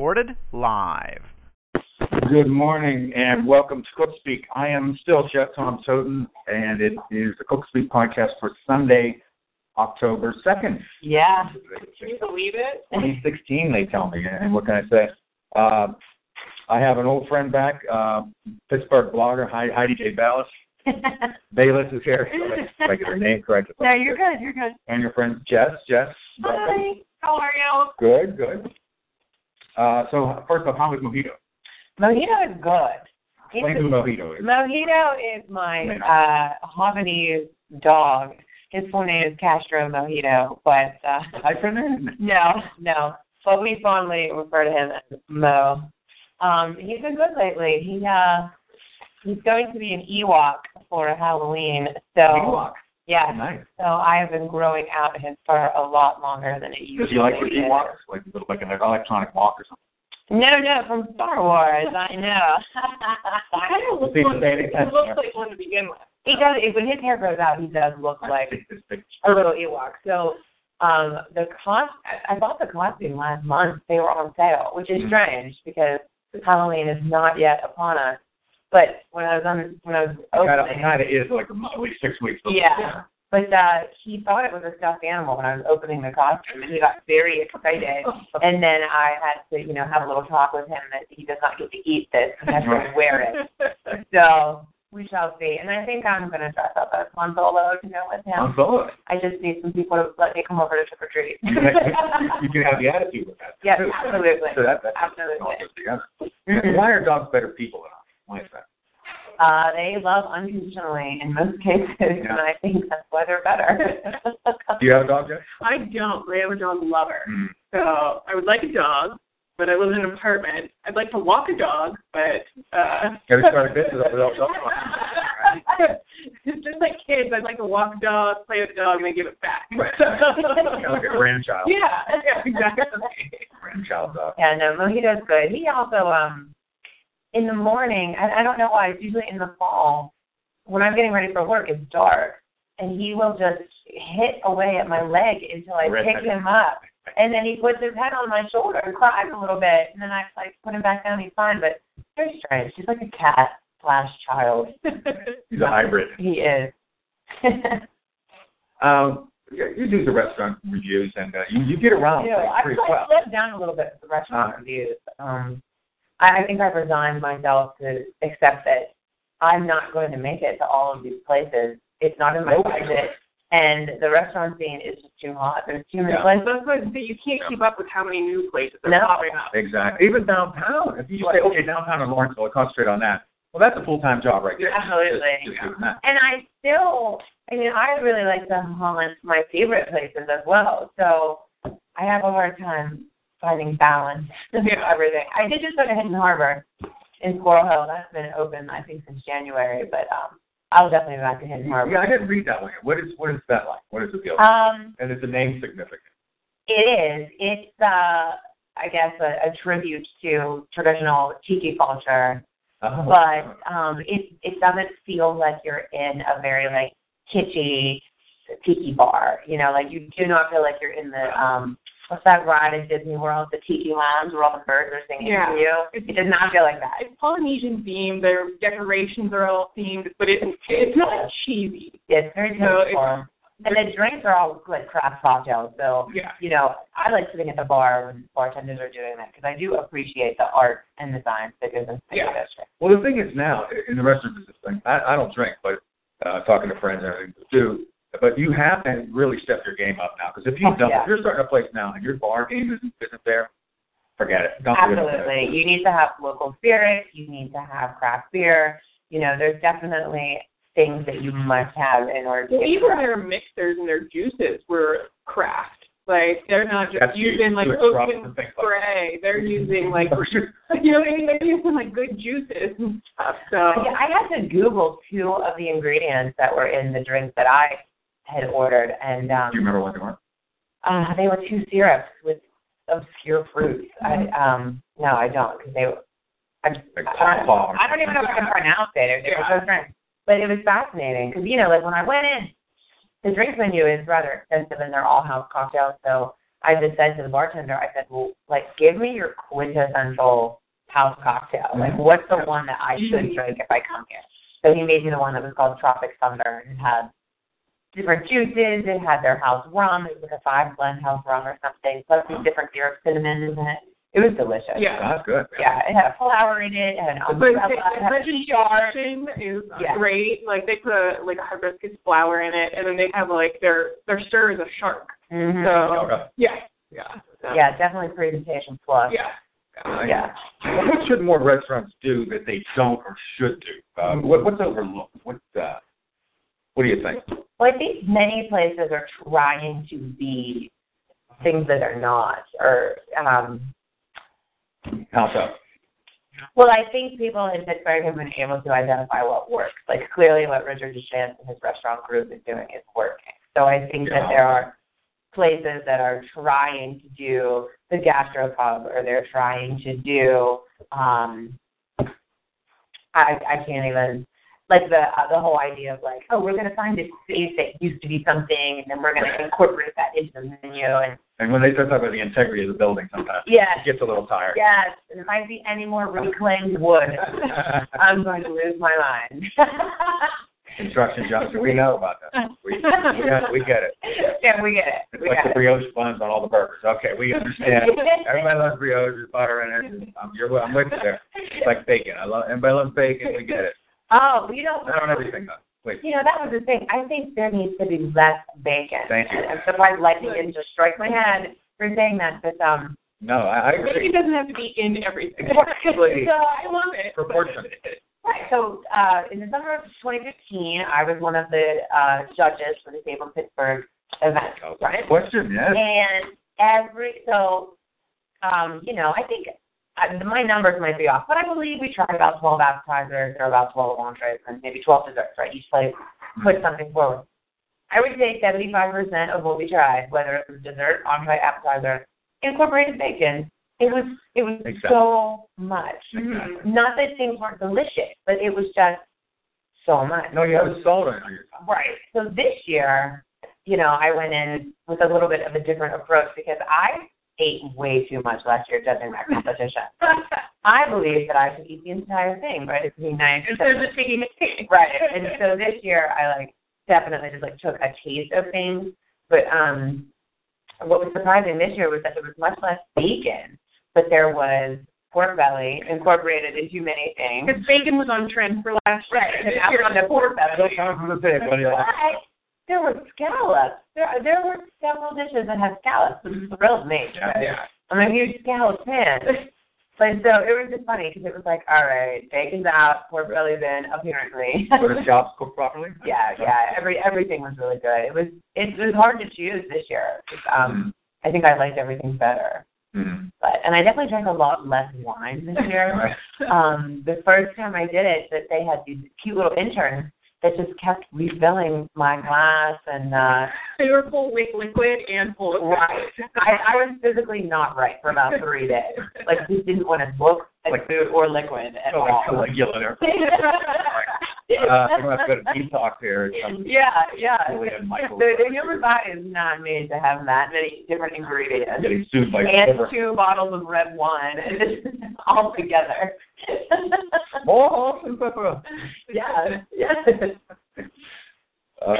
Recorded live. Good morning and welcome to Cook Speak. I am still Chef Tom Toten, and it is the Cook Speak podcast for Sunday, October 2nd, Yeah. Can you believe it? 2016, they tell me. And what can I say? Uh, I have an old friend back, uh, Pittsburgh blogger, Heidi, Heidi J. Balas. Bayless is here. If I get her name correct. no, you're good. You're good. And your friend Jess. Jess, welcome. Hi. How are you? Good, good. Uh, so, first off, how is Mojito? Mojito is good. Explain who Mojito is. Mojito is my uh Havanese dog. His full name is Castro Mojito, but uh Hyphen there? no, no. But we fondly refer to him as Mo. Um, he's been good lately. He uh he's going to be an Ewok for Halloween. So Ewok. Yeah. Nice. So I have been growing out his fur a lot longer than it used to. Does he like the is. Ewoks? Like, like an electronic walk or something? No, no, from Star Wars. I know. kind of looks, See, like, they- it looks like one to begin with. he does. When his hair grows out, he does look like a little Ewok. So um the cost. I I bought the costume last month. They were on sale, which is Mhm. strange because Halloween is not yet upon us. But when I was on, when I was Kind of, opening, kind of is like at least six weeks. before. yeah. But uh he thought it was a stuffed animal when I was opening the costume, and he got very excited. And then I had to, you know, have a little talk with him that he does not get to eat this; he has to wear it. So we shall see. And I think I'm going to dress up as Han Solo to go with him. I'm. I just need some people to let me come over to trick or treat. You can, have the attitude with that. Yes, too. absolutely. So that, that's Absolutely. all goes together. Why are dogs better people than us? Why that? Uh, they love unconditionally in most cases, and I think that's why they're better. Do you have a dog, Jeff? I don't. I am a dog lover. Mm. So I would like a dog, but I live in an apartment. I'd like to walk a dog, but uh Got to start a business without dog. just like kids, I'd like to walk a dog, play with the dog, and then give it back. Right. Kind of like a grandchild. yeah, yeah, exactly. Grandchild dog. yeah, no, Mojito's good. He also, um, in the morning, I, I don't know why, it's usually in the fall, when I'm getting ready for work, it's dark, and he will just hit away at my leg until I Right. pick him up. And then he puts his head on my shoulder and cries a little bit, and then I like put him back down. He's fine, but very strange. He's like a cat slash child. He's a hybrid. He is. Um, yeah, you do the restaurant reviews, and uh, you, you get around Yeah, pretty, I've pretty like well. slowed down a little bit with the restaurant Uh. reviews. Um, I, I think I've resigned myself to accept that I'm not going to make it to all of these places. It's not in my Nope. budget, and the restaurant scene is just too hot. There's too many Yeah. places. That's what you can't keep up with how many new places are No. popping up. Exactly. Even downtown. If you say, okay, downtown in Lawrenceville, concentrate on that. Well, that's a full-time job right there. Absolutely. Just doing that. And I still, I mean, I really like to haunt my favorite places as well. So I have a hard time finding balance in everything. I did just go to Hidden Harbor in Squirrel Hill. That's been open, I think, since January. But um, I'll definitely be back to Hidden Harbor. Yeah, I didn't read that one. What is what is that like? What is the deal? Um, and is the name significant? it is. It's, uh, I guess, a, a tribute to traditional tiki culture. Oh. but um it it doesn't feel like you're in a very like kitschy tiki bar. You know, like you do not feel like you're in the um what's that ride at Disney World, the Tiki Lounge where all the birds are singing Yeah. to you. It does not feel like that. It's Polynesian themed. Their decorations are all themed, but it, it's not cheesy. It's very So it's- And the drinks are all like craft cocktails. So, Yeah. you know, I like sitting at the bar when bartenders are doing that because I do appreciate the art and the science that goes into Yeah. this. Well, the thing is now in the restaurant business thing, I, I don't drink, but uh, talking to friends and everything do. But you have to really step your game up now because if you Oh, don't, yeah. if you're starting a place now and your bar game isn't, isn't there, forget it. Don't do it. Absolutely. You need to have local spirits. You need to have craft beer. You know, there's definitely things that you must have in order to Well, get even their mixers and their juices were craft. Like they're not just That's using like huge. Trucks open and things like spray. They're using like you know what I mean? They're using like good juices and stuff. So Yeah, I had to Google two of the ingredients that were in the drinks that I had ordered, and um, Do you remember what they were? uh, they were two syrups with obscure fruits. I um, no, I don't, because they. I, Like I, pawpaw I don't even know if I can pronounce it. It was so strange, but it was fascinating because you know, like when I went in, the drink menu is rather extensive, and they're all house cocktails. So I just said to the bartender, I said, well, like, give me your quintessential house cocktail. Like, what's the one that I should drink if I come here? So he made me the one that was called Tropic Thunder. It had different juices. They had their house rum. It was like a five blend house rum or something. Plus these different syrup cinnamon in it. It was delicious. yeah. That's good. Yeah, it had flour in it. It had an The umbrella. It had vegetation is Yeah. great. Like they put a, like a hibiscus flower in it, and then they have like their their stir is a shark. Mhm. So Okay. yeah, yeah, so, Yeah, definitely presentation plus. yeah. Yeah. What should more restaurants do that they don't or should do? Uh, what, what's overlooked? What uh, What do you think? Well, I think many places are trying to be things that are not, or um, How so? well, I think people in Pittsburgh have been able to identify what works. Like clearly, what Richard DeShantz and his restaurant group is doing is working. So I think that there are places that are trying to do the gastropub, or they're trying to do. um I I can't even like the uh, the whole idea of like, oh, we're gonna find a space that used to be something, and then we're gonna incorporate that into the menu. And And when they start talking about the integrity of the building, sometimes yes, it gets a little tired. yes. And if I see any more reclaimed wood, I'm going to lose my mind. Construction jobs, we know about that. We, we, get, we get it. yeah, we get it. It's We like the it. brioche buns on all the burgers. Okay, we understand. Everybody loves brioche, there's butter in it. I'm, you're, I'm with you there. It's like bacon. I love. Everybody loves bacon. We get it. Oh, you know. Not on everything though. Wait. You know, that was the thing. I think there needs to be less bacon. Thank you. And I'm surprised lightning didn't just strike my head for saying that, but um. No, I, I Maybe agree. it doesn't have to be in everything. Exactly. So I love it. Proportion. Right. So uh, in the summer of 2015, I was one of the uh, judges for the Table Pittsburgh event. Right. Question, yes. And every so, um, you know, I think my numbers might be off, but I believe we tried about 12 appetizers or about 12 entrees and maybe 12 desserts. Right. Each place put something forward. I would say 75% of what we tried, whether it was dessert, entree, appetizer, incorporated bacon. It was it was Exactly. so much. Exactly. Not that things weren't delicious, but it was just so much. No, you have a salt on your tongue. Right. So this year, you know, I went in with a little bit of a different approach because I ate way too much last year judging that competition. I believe that I should eat the entire thing, right? It's being nice. Instead of just taking a taste. Right. And so this year I like definitely just like took a taste of things. But um what was surprising this year was that there was much less bacon, but there was pork belly incorporated into many things. Because bacon was on trend for last year. Right. And I was on the pork belly. Don't from the pig. What do you like? But there were scallops. There there were several dishes that had scallops, which thrilled me. Yeah, yeah. I'm a huge scallop fan. But so it was just funny because it was like, all right, bacon's out, pork belly's in, apparently. Were the chops cooked properly? yeah, yeah. Every everything was really good. It was it was hard to choose this year. Um, I think I liked everything better. Mm-hmm. But and I definitely drank a lot less wine this year. Um, the first time I did it, that they had these cute little interns that just kept refilling my glass and uh They were full with liquid and full of right. I, I was physically not right for about three days. Like just didn't want to look at Like- food or liquid at Oh, all. like Caligula there. Uh, I'm going to go to detox here. Yeah, yeah. The, the human body is not made to have that many different ingredients. Getting sued by And liver. two bottles of red wine all together. More salt and pepper. yeah, yeah. Uh,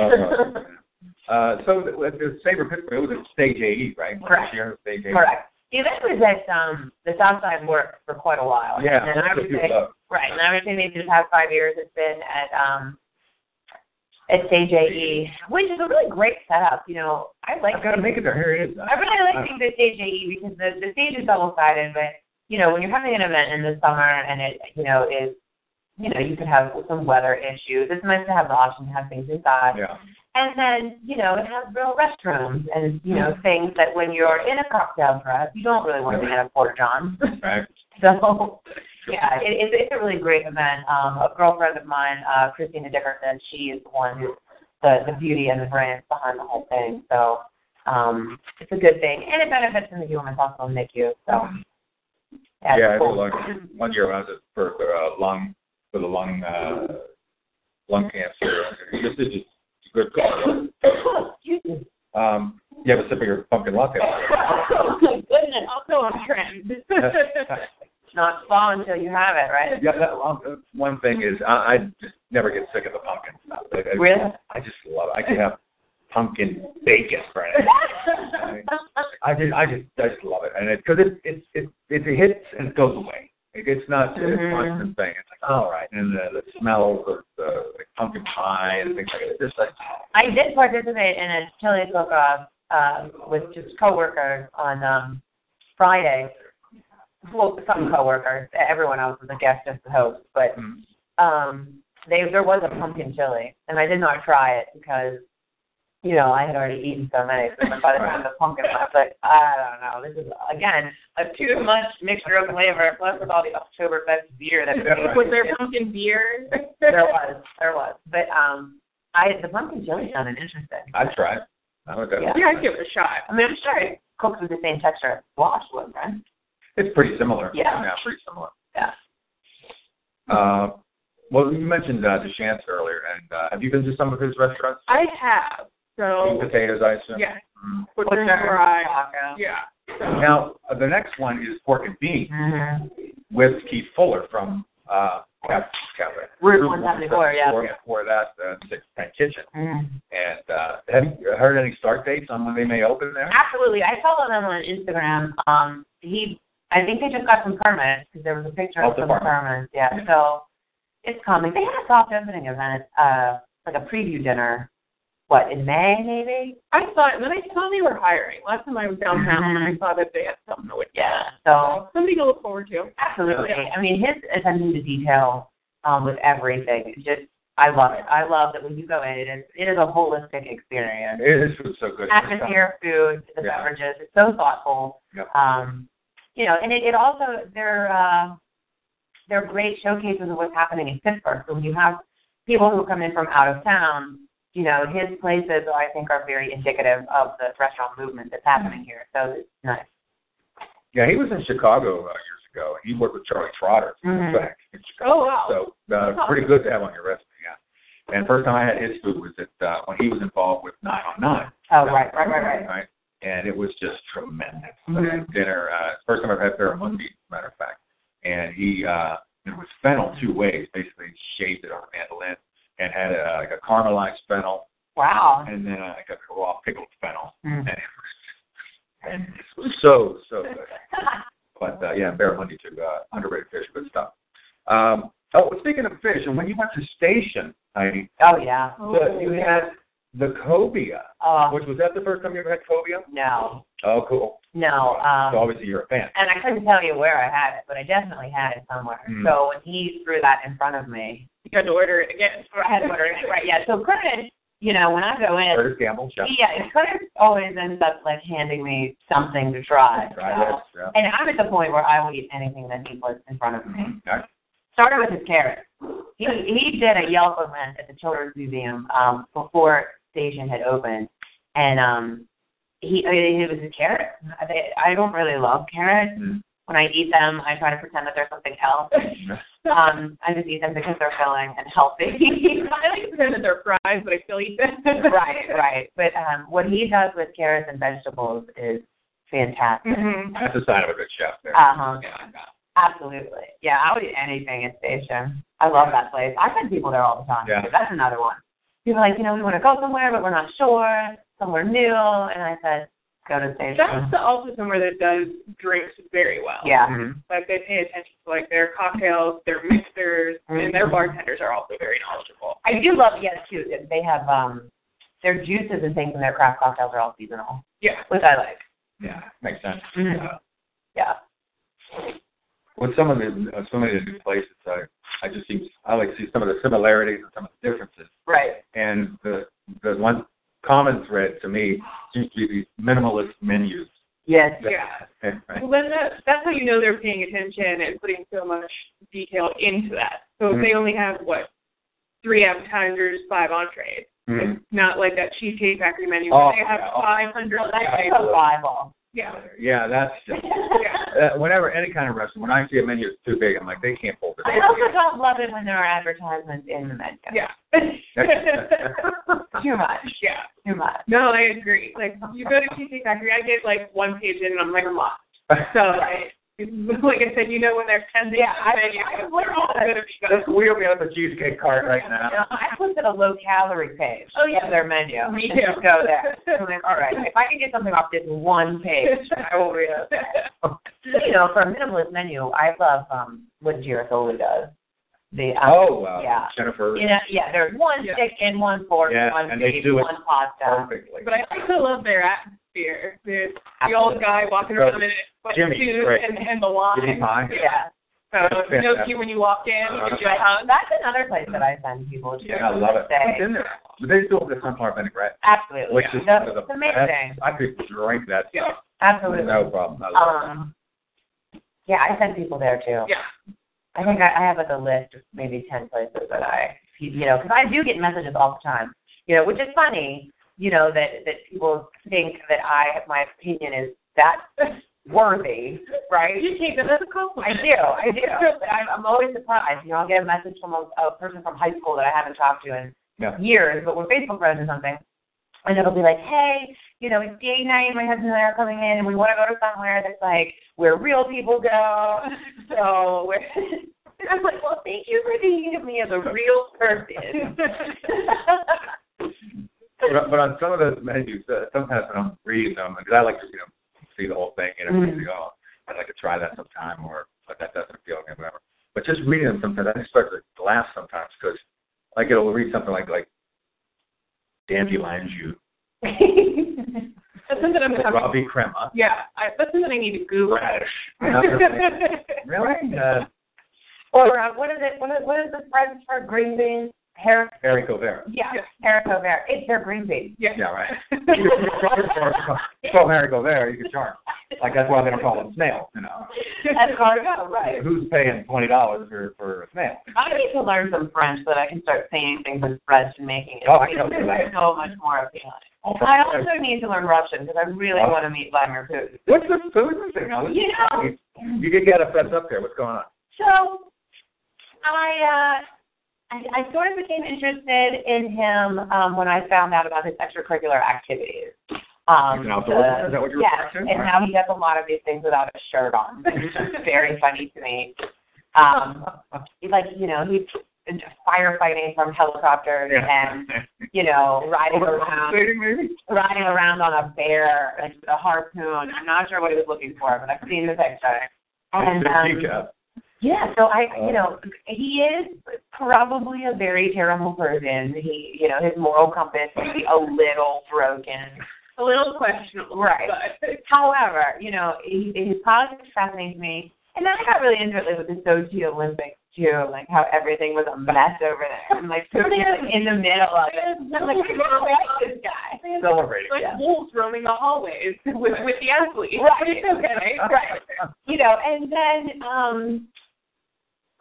uh, so the, the Savor Pittsburgh, it was at Stage AE, right? Correct. Stage AE. Correct. The event was at um the South Side Work for quite a while. Yeah. And I would say right, and I would say maybe the past five years it's been at um at Stage AE, which is a really great setup. You know, I like I've got to make it there. Here it is. I really like being the Stage AE because the the stage is double sided, but you know, when you're having an event in the summer and it you know is you know, you could have some weather issues. It's nice to have the option to have things inside. Yeah. And then, you know, it has real restrooms and, you know, things that when you're in a cocktail dress, you don't really want to be in a porta john. Right. So, yeah, it, it's, it's a really great event. Um, a girlfriend of mine, uh, Christina Dickerson, she is the one who's the, the beauty and the brains behind the whole thing. So, um, it's a good thing. And it benefits in the Women's Hospital NICU. So, yeah, Yeah, I cool. like one year when I was at for uh, lung for the lung uh, lung cancer. This is just a good call. Um, you have a sip of your pumpkin latte. Oh my goodness, also on trend. Not fall until you have it, right? yeah, that, um, one thing is I, I just never get sick of the pumpkin stuff. I, I, Really? I just love it. I can have pumpkin bacon for it. I just, I just, I just love it, and it because it, it, it, it hits and it goes away. It, it's not a Mhm. constant thing. It's like, all right, and the, the smells of the like pumpkin pie and things like that. It's just like, I did participate in a chili cook-off uh, with just coworkers on um, Friday. Well, some coworkers. Everyone else was a guest, just the host. But mm, um, they there was a pumpkin chili, and I did not try it because you know I had already eaten so many. So by the time the pumpkin, I was like, I don't know. This is again a too much mixture of flavor, plus with all the Oktoberfest beer that Yeah, right. Was there pumpkin beer? there was, there was. But um, I the pumpkin chili sounded interesting. I'd try it. I would Yeah. Yeah, I'd give it a shot. I mean, I'm sure it cooks with the same texture as squash would, right? It's pretty similar. Yeah. yeah pretty similar. Yeah. Uh, well, you mentioned uh, DeShantz earlier, and uh, have you been to some of his restaurants? I have. So Sweet potatoes, I assume. yeah, Mm. butcher Butcher, fry. taco. Yeah. Now, uh, the next one is pork and beans Mm-hmm. with Keith Fuller from uh, Cap- Cap- Root 174, yeah. For, for that uh, Six Penn Kitchen. Mm. And uh, have you heard any start dates on when they may open there? Absolutely. I follow them on Instagram. Um, he, I think they just got some permits because there was a picture Oh, of some permit. permits. Yeah. So it's coming. They had a soft opening event, uh, like a preview dinner. What in May maybe? I saw it, and then I saw they were hiring. Last time I was downtown, and I saw that they had something with Yeah. So Something to look forward to. Absolutely. I mean, his attention to detail um, with everything. is Just, I love it. I love that when you go in, it is it is a holistic experience. It is food so good. Atmosphere, food, the Yeah. beverages. It's so thoughtful. Yep. Um, you know, and it, it also they're uh, they're great showcases of what's happening in Pittsburgh. So when you have people who come in from out of town, you know, his places I think are very indicative of the restaurant movement that's happening here. So it's nice. Yeah, he was in Chicago uh, years ago, and he worked with Charlie Trotter. Mhm. Back in Chicago. Oh wow. So uh, pretty good to have on your resume, yeah. And first time I had his food was at uh, when he was involved with Nine on Nine. Oh, right, right, right, right. Right. And it was just tremendous. Mhm. Dinner. Uh, first time I've had barramundi, matter of fact. And he uh, it was fennel two ways. Basically, shaved it on a mandolin and had a, like a caramelized fennel, Wow. and then uh, like a raw pickled fennel. Mm. And it was, and it was so so good. But uh, yeah, barramundi too. Uh, underrated fish, good stuff. Um, oh, speaking of fish, and when you went to Station, I Oh yeah. the, you had the cobia. Oh Which was that the first time you ever had cobia? no, Oh, cool. no. So Um, obviously you're a fan. and I couldn't tell you where I had it, but I definitely had it somewhere. Mm. So when he threw that in front of me, You had to order it again. I had to order it. Right? Yeah. So Curtis, you know, when I go in, Curtis Gamble, chef. yeah, Curtis always ends up like handing me something to try. Try so- this. Yeah. And I'm at the point where I will eat anything that he puts in front of me. Okay. started with his carrots. He he did a Yelp event at the Children's Museum um, before Station had opened, and um, he I mean, it was his carrots. I, I don't really love carrots. Mm. When I eat them, I try to pretend that they're something else. um, I just eat them because they're filling and healthy. I like to pretend that they're fries, but I still eat them. right, right. But um, what he does with carrots and vegetables is fantastic. hmm That's a sign of a good chef there. Uh huh. Yeah. Absolutely. Yeah, I would eat anything at Station. I love that place. I send people there all the time. Yeah. That's another one. People are like, you know, we want to go somewhere, but we're not sure, somewhere new. And I said, go to Station. That's also somewhere that does drinks very well. yeah. Mhm. Like they pay attention to like their cocktails, their mixers, and their Mhm. bartenders are also very knowledgeable. I do love, yes, too. They have um their juices and things in their craft cocktails are all seasonal, Yeah. which I like. Yeah, makes sense. Mhm. Uh, Yeah. with some of the uh, so many of the new places, I I just see I like to see some of the similarities and some of the differences. Right. And the the one common thread to me seems to be these minimalist menus. Yes. Yeah. Right? Well, then that, that's how you know they're paying attention and putting so much detail into that. So if Mhm. they only have what three appetizers, five entrees, Mhm. it's not like that cheesecake factory menu Oh, where they have yeah. Oh, five hundred. That's a Bible. Yeah. Yeah, that's just Yeah. Uh, whenever any kind of restaurant when I see a menu that's too big, I'm like they can't pull this. I also don't love it when there are advertisements in the menu. Yeah. Too much. yeah. Too much. No, I agree. Like you go to Cheesecake Factory, I get like one page in and I'm like I'm lost. So I, like I said, you know when there's ten things Yeah, on the menu, I- I they're all gonna be Just good. wheel me up the cheesecake cart right You now. know, I looked at a low calorie page Oh, yeah. their menu. Me and too. just go there. I'm like, all right, if I can get something off this one page, I will read it. You know, for a minimalist menu, I love um what Girasoli does. The um, Oh, uh, yeah. Jennifer. You know, yeah, there's one Yeah. chicken, one pork, Yeah, one and they beef, do it one pasta. perfectly. But I also love their atmosphere. The, the old guy walking around in a Jimmy, suit right. and, and the line. Jimmy Pie. Yeah. So he knows you when you walk in. He gives you a hug. That's another place that I send people to. Yeah, I love it. Say, I've been there. But they still have the sunflower vinaigrette, Absolutely. which is That's one of the it's amazing. best. I could drink that Yeah. stuff. Absolutely. No problem. I love it. Um, yeah, I send people there too. Yeah. I think I, I have like a list of maybe ten places that I, you know, because I do get messages all the time, you know, which is funny, you know, that that people think that I my opinion is that worthy, right? You take that as a I compliment. I do, I do. but I'm, I'm always surprised. You know, I'll get a message from a, a person from high school that I haven't talked to in Yeah. years, but we're Facebook friends or something. And it'll be like, hey, you know, it's date night. My husband and I are coming in, and we want to go to somewhere that's like where real people go. So we're. And I'm like, well, thank you for thinking of me as a real person. But, but on some of those menus, uh, sometimes I don't read them because I like to, you know, see the whole thing. You know, Mhm. mm oh, I'd like to try that sometime, or but that doesn't appeal to me, whatever. But just reading them sometimes, I start to laugh sometimes because, like, it'll read something like like dandelion jus, That's something I'm gonna have to, Robbie crema, Yeah, I, that's something I need to Google. radish. And I'm just like, really? Uh, or uh, what is it? What is, what is the French for green beans? Har- haricot vert. yeah, Yeah. haricot vert. It's their green beans. Yeah. Yeah, right. you call haricot vert, you can charge. Like that's why they don't call them snail. You know, That's cargo, right? who's paying twenty dollars for for a snail? I need to learn some French so that I can start saying things in French and making it Oh, I know. so much more appealing. I also need to learn Russian because I really want to meet Vladimir Putin. What's the food thing? You know. You, you can get a fence up there. What's going on? So, I, uh, I I sort of became interested in him um, when I found out about his extracurricular activities. Um, He's an outdoorsman? the- Is that what you're yes, and how he does a lot of these things without a shirt on. It's just very funny to me. Um, like you know, he's firefighting from helicopters and you know riding around riding around on a bear like with a harpoon. I'm not sure what he was looking for, but I've seen the picture. And um, yeah, so I, you know, he is probably a very terrible person. He, you know, his moral compass is a little broken. A little questionable. Right. But However, you know, he, his politics fascinates me. And then I got really into it with the Sochi Olympics too, like how everything was a mess over there, and like Putin was in the middle of it. I'm like, I don't like this guy. Celebrating. like Yeah. wolves roaming the hallways with with the athletes. Right. It's okay. Right. you know, and then um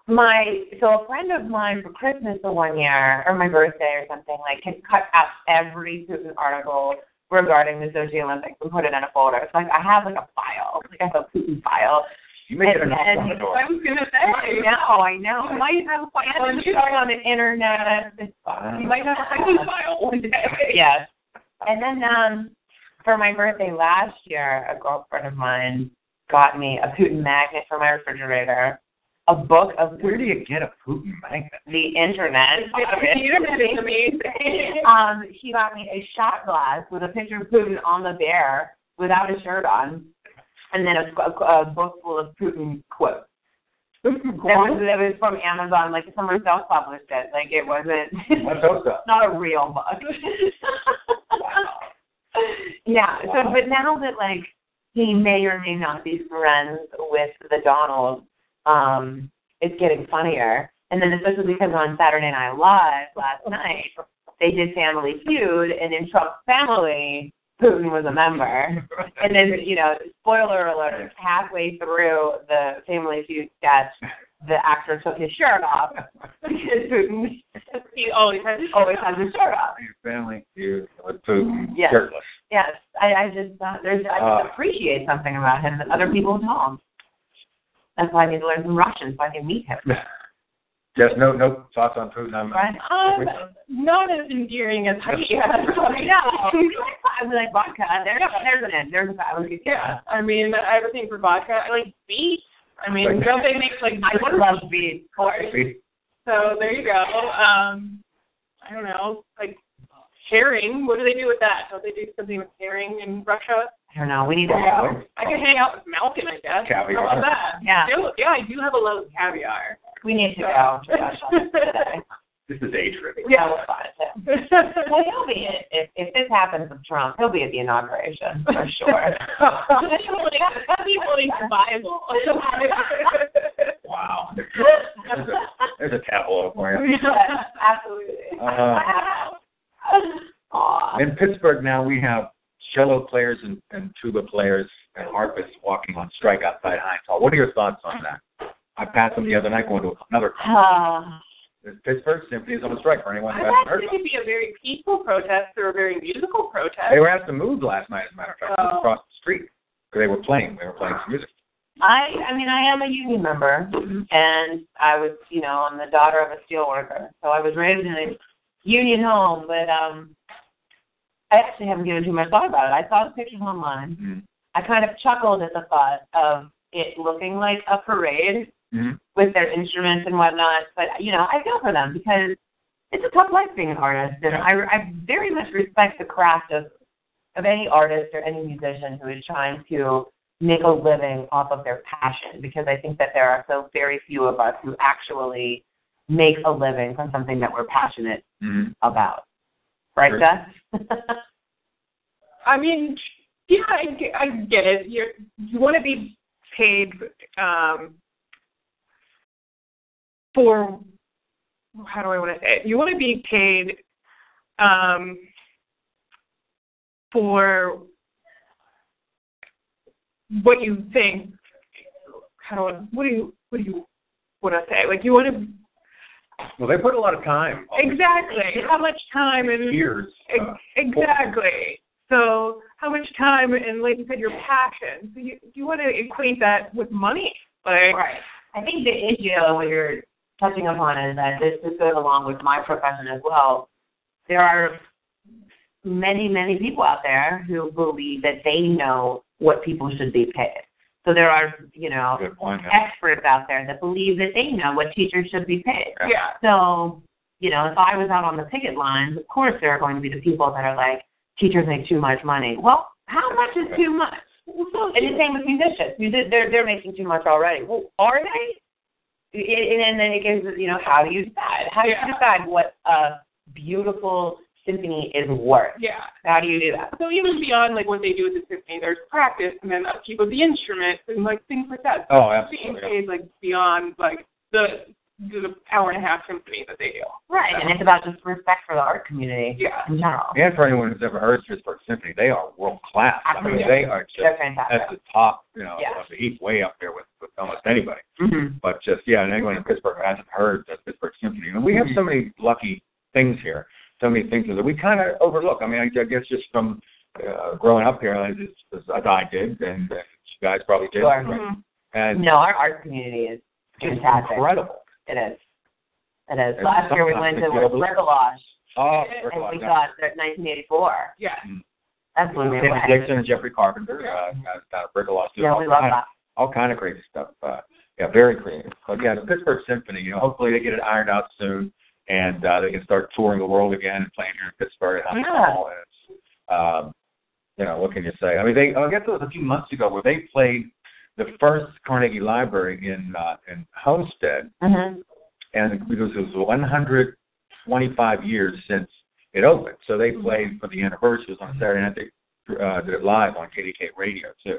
my so a friend of mine for Christmas the one year or my birthday or something like had cut out every Putin article regarding the Sochi Olympics and put it in a folder. So like I have like a file, like I have a Putin file. You make it a And- knock on the and- door. I was gonna I say. know, I know. I might have a file and start on the internet. You might have a Putin file one day. Yes. And then um for my birthday last year, a girlfriend of mine got me a Putin magnet for my refrigerator, a book of Where do you get a Putin magnet? the internet. The internet is amazing. um, she got me a shot glass with a picture of Putin on the bear without a shirt on, and then a, a, a book full of Putin quotes. That was, that was from Amazon, like someone self-published it. Like it wasn't. What's those not a real book. yeah. So, but now that like he may or may not be friends with the Donald, um, it's getting funnier And then especially because on Saturday Night Live last night, they did Family Feud, and in Trump's family, Putin was a member. And then, you know, spoiler alert, halfway through the Family Feud sketch, the actor took his shirt off because Putin He always has his always has his shirt off. Your family feud with Putin, Yes. shirtless. Yes, I, I just thought there's I Uh. just appreciate something about him that other people don't. That's why I need to learn some Russian so I can meet him. Yes, no no thoughts on Putin. I'm, Right? Um, not as endearing as Heidi has. I know. I was like vodka. There's there's an end. There's a was Yeah, I mean, I have a thing for vodka. I like beef. I mean, don't they make like I would love beets. Of course. So there you go. Um, I don't know, like herring. What do they do with that? Don't they do something with herring in Russia? I don't know. We need to Yeah. I can hang out with Malkin, I guess. Caviar. How about that? Yeah. Do- yeah, I do have a love of caviar. we need to go to This is age tripping. Yeah, we'll find it. Well, he'll be at, if if this happens with Trump, he'll be at the inauguration for sure. Equally survival. Wow. There's a, there's a tableau for you. Yes, absolutely. Uh, Aw. in Pittsburgh now we have cello players and, and tuba players and harpists walking on strike outside Heinz Hall. What are your thoughts on that? I passed them the other night going to another Uh, Pittsburgh Symphony is on strike for anyone I who hasn't heard it of it. could be a very peaceful protest or a very musical protest. They were asked to move last night, as a matter of fact, Oh. across the street. Because they were playing. They were playing some music. I I mean I am a union member and I was you know I'm the daughter of a steel worker so I was raised in a union home but um I actually haven't given too much thought about it. I saw the pictures online. Mm-hmm. I kind of chuckled at the thought of it looking like a parade Mm-hmm. with their instruments and whatnot. But you know, I feel for them because it's a tough life being an artist, and I, I very much respect the craft of of any artist or any musician who is trying to make a living off of their passion. Because I think that there are so very few of us who actually make a living from something that we're passionate Mm-hmm. about. Right, Sure. Jess? I mean, yeah, I, get- I get it. You're, you want to be paid um, for how do I want to say it? You want to be paid um, for what you think. How do I, what do you what do you want to say? Like you want to Well, they put a lot of time. exactly how much time and Years. Uh, Exactly. So how much time and like you said, your passion. So you you want to equate that with money. Like Right. I think the issue what you're touching upon is that this this goes along with my profession as well. There are many, many people out there who believe that they know what people should be paid. So there are, you know, point. yeah. experts out there that believe that they know what teachers should be paid. yeah. So, you know, if I was out on the picket lines, of course there are going to be the people that are like, teachers make too much money. Well, how much is too much? And the same with musicians. Musi- They're they're making too much already. Well, are they? And and then it gives you know how do you decide? How do you Yeah. decide what a beautiful symphony is worth? Yeah. How do you do that? So even beyond like what they do with the symphony, there's practice and then upkeep of the instruments and like things like that. Oh, Being absolutely. paid like beyond like the the hour and a half symphony that they do. Right, and it's about just respect for the art community Yeah. in general. And for anyone who's ever heard of Pittsburgh Symphony, they are world class. I mean, Absolutely. they are They're just fantastic. at the top, you know, Yeah. of the heap, way up there with, with almost anybody. Mm-hmm. But just yeah, and anyone in Pittsburgh who hasn't heard the Pittsburgh Symphony, and we have so many lucky things here, so many things that we kind of overlook. I mean, I, I guess just from uh, growing up here, as, as I did, and uh, you guys probably did, Sure. Mhm. and No, our art community is it's fantastic. incredible. It is. It is. It's Last year we went to sometimes it's Bricolage Oh, and we got that 1984. Yeah. That blew me Tami away. Dixon and Jeffrey Carpenter, uh, uh, down at Bricolage. Yeah, we love that. all kind of crazy stuff. Uh, yeah, very creative. But yeah, the Pittsburgh Symphony. You know, hopefully they get it ironed out soon, and uh, they can start touring the world again and playing here in Pittsburgh. Heinz Yeah. Hall. And it's, um, you know, what can you say? I mean, they. I guess it was a few months ago where they played the first Carnegie Library in uh, in Homestead, Mm-hmm. and because it was 125 years since it opened, so they played for the anniversary. It was on Saturday night. They uh, did it live on KDKA Radio too.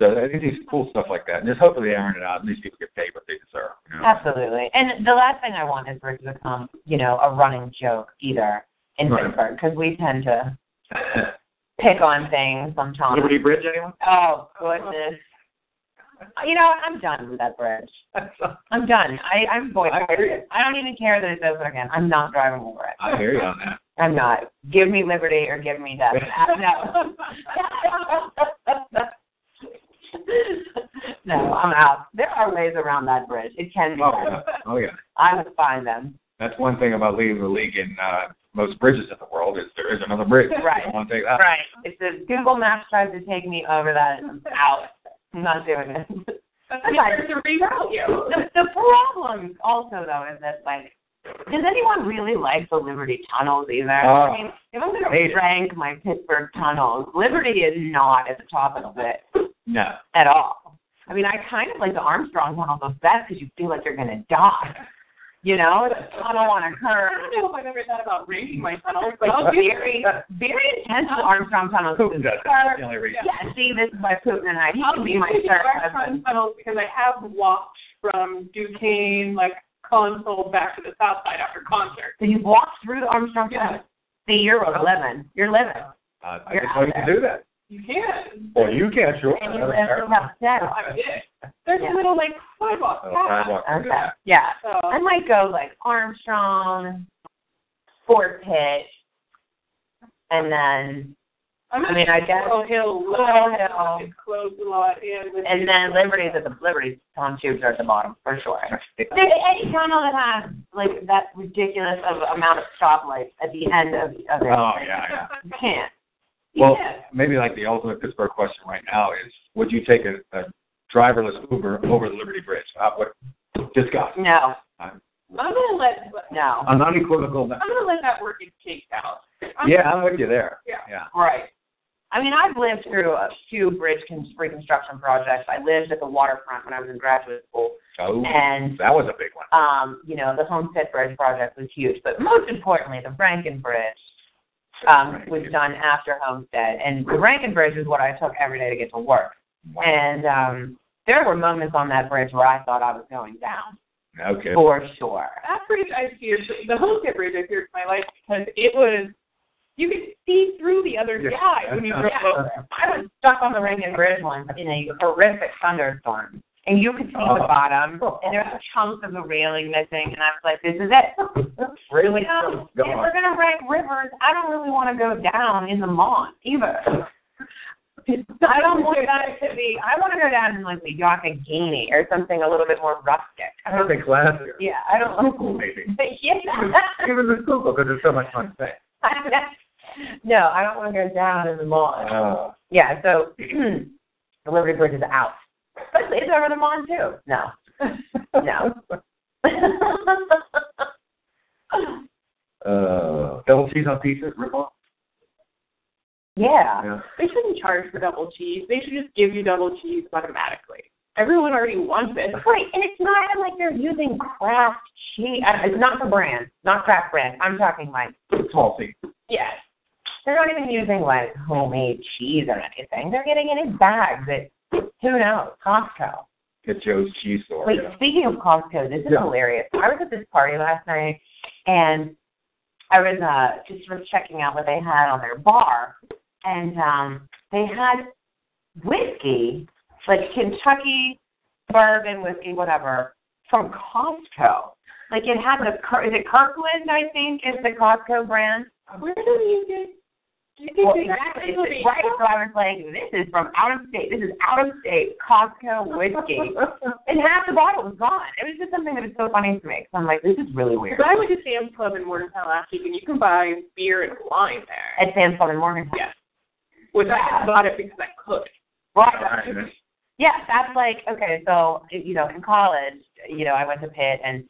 So I think these cool stuff like that, and just hopefully they earn it out, and these people get paid what they deserve. You know? Absolutely. And the last thing I want is for it to become, you know, a running joke either in Right. Pittsburgh because we tend to pick on things sometimes. Liberty Bridge, anyone? Oh goodness. You know, I'm done with that bridge. I'm done. I, I'm boycotting I hear you. it. I don't even care that it's open again. I'm not driving over it. I hear you on that. I'm not. Give me liberty or give me death. no. no, I'm out. There are ways around that bridge. It can be Oh done. yeah. Oh yeah. I would find them. That's one thing about leading the league in uh, most bridges in the world is there is another bridge. Right. I want to take that. Right. If the Google Maps tries to take me over that, I'm out. I'm not doing it. That's hard to reroute you. the, the problem also though is that like does anyone really like the Liberty tunnels either? Oh. I mean, if I'm gonna rank my Pittsburgh tunnels, Liberty is not at the top of it. No. at all. I mean, I kind of like the Armstrong tunnel the best because you feel like you're gonna die. You know, it's the tunnel on a I curve. I don't know if I've ever thought about ranking my tunnels, but I'll Like very, very intense the Armstrong tunnels. Putin does it. The only reason. Yeah, see, this is why Putin and I he I'll can be be my my Armstrong tunnels because I have walked from Duquesne, like console, back to the south side after concert. So you walked through the Armstrong tunnel. See, you're living. You're living. Uh, I You're didn't you out do that. You can. Well, you can't, sure. And you live upstairs. I did. There's Yeah. a little like sidewalk Oh, path. sidewalk. Okay. Yeah. So I might go like Armstrong, Fort Pitt, and then I'm I mean, I guess- Laurel Hill. Laurel Hill. It's closed a lot, and and then Liberty's at the Liberty's on tubes are at the bottom for sure. Any tunnel that has like that ridiculous of amount of stoplights at the end of, of it, Oh yeah, yeah. you can't. Well, can't. maybe like the ultimate Pittsburgh question right now is: Would you take a, a driverless Uber over the Liberty Bridge? Uh, what? Discuss. No, I'm gonna let no. I'm unequivocal. I'm gonna let that work its case out. I'm- Yeah, I'm with you there. Yeah. Yeah. Right. I mean, I've lived through a few bridge con- reconstruction projects. I lived at the waterfront when I was in graduate school, Oh, and that was a big one. um, you know, the Homestead Bridge project was huge. But most importantly, the Rankin Bridge um, was done after Homestead, and the Rankin Bridge is what I took every day to get to work. And um, there were moments on that bridge where I thought I was going down, Okay. for sure. That bridge I feared, the Homestead Bridge I feared for my life because it was, you could see through the other Yeah. side when you drove over. I was stuck on the Rankin Bridge once in a horrific thunderstorm. And you could see the Oh. bottom, and there was chunks of the railing missing, and I was like, "This is it." Really? You know, if we're gonna rank rivers, I don't really want to go down in the Mon either. I don't want that to be. I want to go down in like the Youghiogheny or something a little bit more rustic. I don't. Something classier. Yeah, I don't. Google Maybe. yeah. Even the Google because there's so much fun to say. No, I don't want to go down in the Mon. Uh, Yeah, so the Liberty Bridge is out. But it's over the Mon too. No. No. uh, double cheese on pizza, rip off. yeah. Yeah. They shouldn't charge for double cheese. They should just give you double cheese automatically. Everyone already wants it. Right, and it's not even like they're using craft cheese. It's not the brand, not craft brand. I'm talking like Small thing. Yes. They're not even using like homemade cheese or anything. They're getting it in bags at who knows Costco. Get Joe's cheese store. Wait, know. speaking of Costco, this is Yeah. hilarious. I was at this party last night, and I was uh just was checking out what they had on their bar, and um they had whiskey, like Kentucky bourbon whiskey, whatever, from Costco. Like it had the is it Kirkland? I think is the Costco brand. Where do you get? Do you Well, exactly. exactly what It's- Right. So I was like, this is from out of state. This is out of state Costco whiskey. and half the bottle was gone. It was just something that was so funny to me. So I'm like, this is really weird. But I went to Sam's Club in Morgantown last week, and you can buy beer and wine there. At Sam's Club in Morgantown. Yes. Which I just bought it because I could. Right. Alright. Yeah, that's like okay. So you know, in college, you know, I went to Pitt, and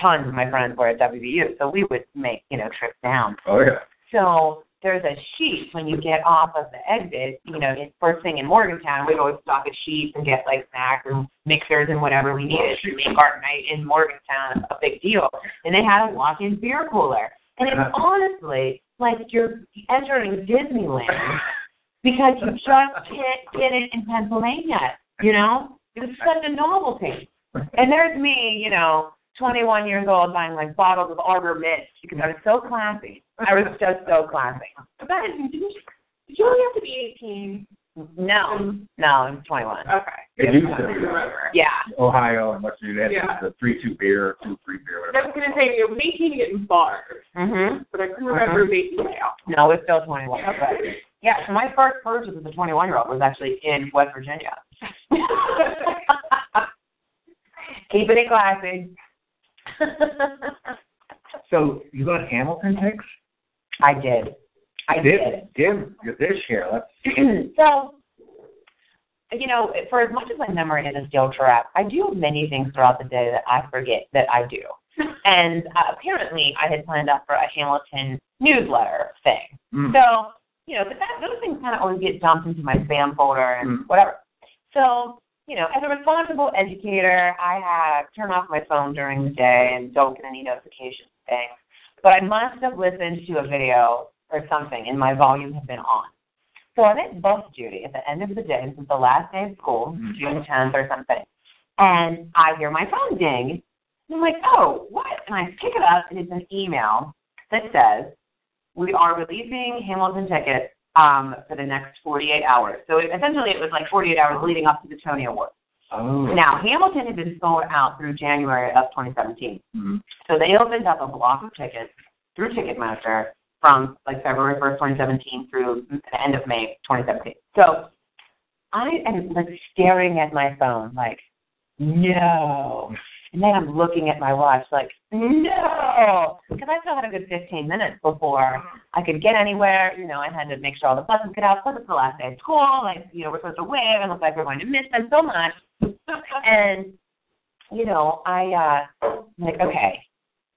tons of my friends were at WVU, so we would make you know trips down. Oh yeah. So there's a sheet when you get off of the exit. You know, it's first thing in Morgantown, we'd always stop at Sheetz and get like snacks and mixers and whatever we needed to make our night in Morgantown a big deal. And they had a walk-in beer cooler, and it's uh-huh. honestly like you're entering Disneyland because you just can't get it in Pennsylvania. You know, It's such a novelty. And there's me, you know, 21 years old, buying like bottles of Arbor Mist because I was so classy. I was just so classy. But did you, did you only have to be 18? No, no, I'm 21. Okay. They used to. Yeah. Ohio and West Virginia, had Yeah. the three two beer, two free beer, I was going to say, it was 18 to get in bars, Mhm. but I couldn't remember vaping now. No, it's still 21. But yeah, so my first purchase as a 21 year old was actually in West Virginia. Keeping it classy. So you got Hamilton ticks? I did. I did. Give this. Let's so, you know, for as much as my memory is a steel trap, I do many things throughout the day that I forget that I do. And uh, apparently, I had signed up for a Hamilton newsletter thing. Mm. So, you know, but that, those things kind of always get dumped into my spam folder and Mm. whatever. So, you know, as a responsible educator, I have turn off my phone during the day and don't get any notifications things. But I must have listened to a video or something, and my volume had been on. So I'm at bus duty at the end of the day. This is the last day of school, Mhm. June 10th or something. And I hear my phone ding. And I'm like, oh, what? And I pick it up, and it's an email that says, we are releasing Hamilton tickets um, for the next 48 hours. So it, essentially, it was like 48 hours leading up to the Tony Awards. Oh. Now, Hamilton had been sold out through January of 2017. Mhm. So they opened up a block of tickets through Ticketmaster from like February 1st, 2017 through the end of May 2017. So I am like staring at my phone like, no. And then I'm looking at my watch like, no. Because I still had a good 15 minutes before I could get anywhere. You know, I had to make sure all the buses get out. Plus, it's the last day of school. Like, you know, we're supposed to wave and look like we're going to miss them so much. and, you know, I, uh, I'm like, okay,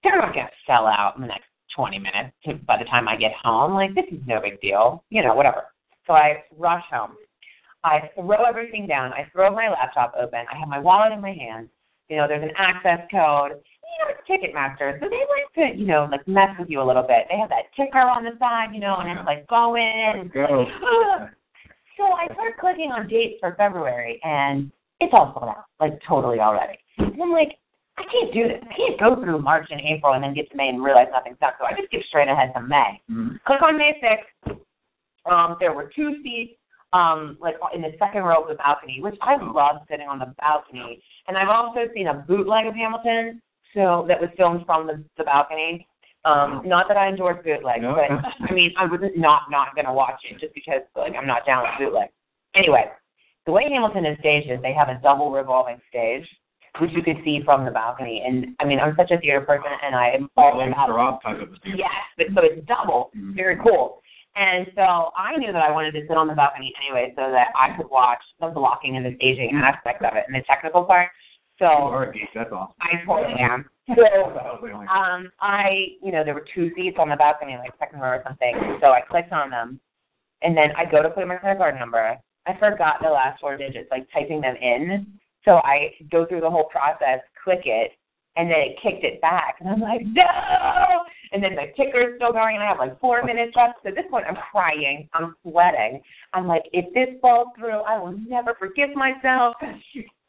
they're not going to sell out in the next 20 minutes to, by the time I get home. Like, this is no big deal. You know, whatever. So I rush home. I throw everything down. I throw my laptop open. I have my wallet in my hand. You know, there's an access code. You know, it's Ticketmaster. So they like to, you know, like mess with you a little bit. They have that ticker on the side, you know, and it's like go in. Go. So I start clicking on dates for February, and it's all sold out, like totally already. And I'm like, I can't do this. I can't go through March and April and then get to May and realize nothing's up. So I just skip straight ahead to May. Mhm. Click on May 6th. Um, there were two seats, um, like in the second row of the balcony, which I love sitting on the balcony. And I've also seen a bootleg of Hamilton, so that was filmed from the, the balcony. Um, not that I endorse bootlegs, No. but I mean, I was not not gonna watch it just because like I'm not down with bootleg. Anyway, the way Hamilton is staged is they have a double revolving stage, which you could see from the balcony. And I mean, I'm such a theater person, and I am all Like about Rob type of. Yes, but so it's double. Mhm. Very cool. And so I knew that I wanted to sit on the balcony anyway so that I could watch the blocking and the staging aspect of it and the technical part. So are a geek. That's awesome. I totally am. So That was the only- um I you know, there were two seats on the balcony, like second row or something. So I clicked on them and then I go to put in my credit card number. I forgot the last four digits, like typing them in. So I go through the whole process, click it, and then it kicked it back. And I'm like, no! And then the ticker's still going, and I have like four minutes left. So this point, I'm crying. I'm sweating. I'm like, if this falls through, I will never forgive myself.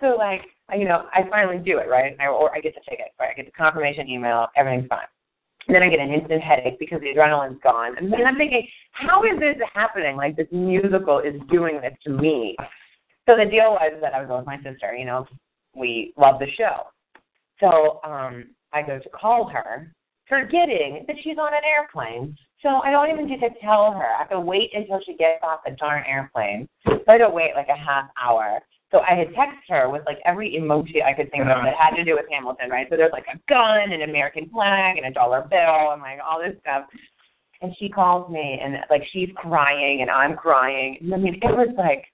So, like, you know, I finally do it, right? I, or I get the ticket, right? I get the confirmation email, everything's fine. Then I get an instant headache because the adrenaline's gone. And then I'm thinking, how is this happening? Like, this musical is doing this to me. So the deal was that I was with my sister, you know, we love the show. So um I go to call her, forgetting that she's on an airplane. So I don't even get to tell her. I have to wait until she gets off the darn airplane. So I had to wait like a half hour. So I had texted her with like every emoji I could think of that had to do with Hamilton, right? So there's like a gun, an American flag, and a dollar bill, and like all this stuff. And she calls me, and like she's crying, and I'm crying. And I mean, it was like,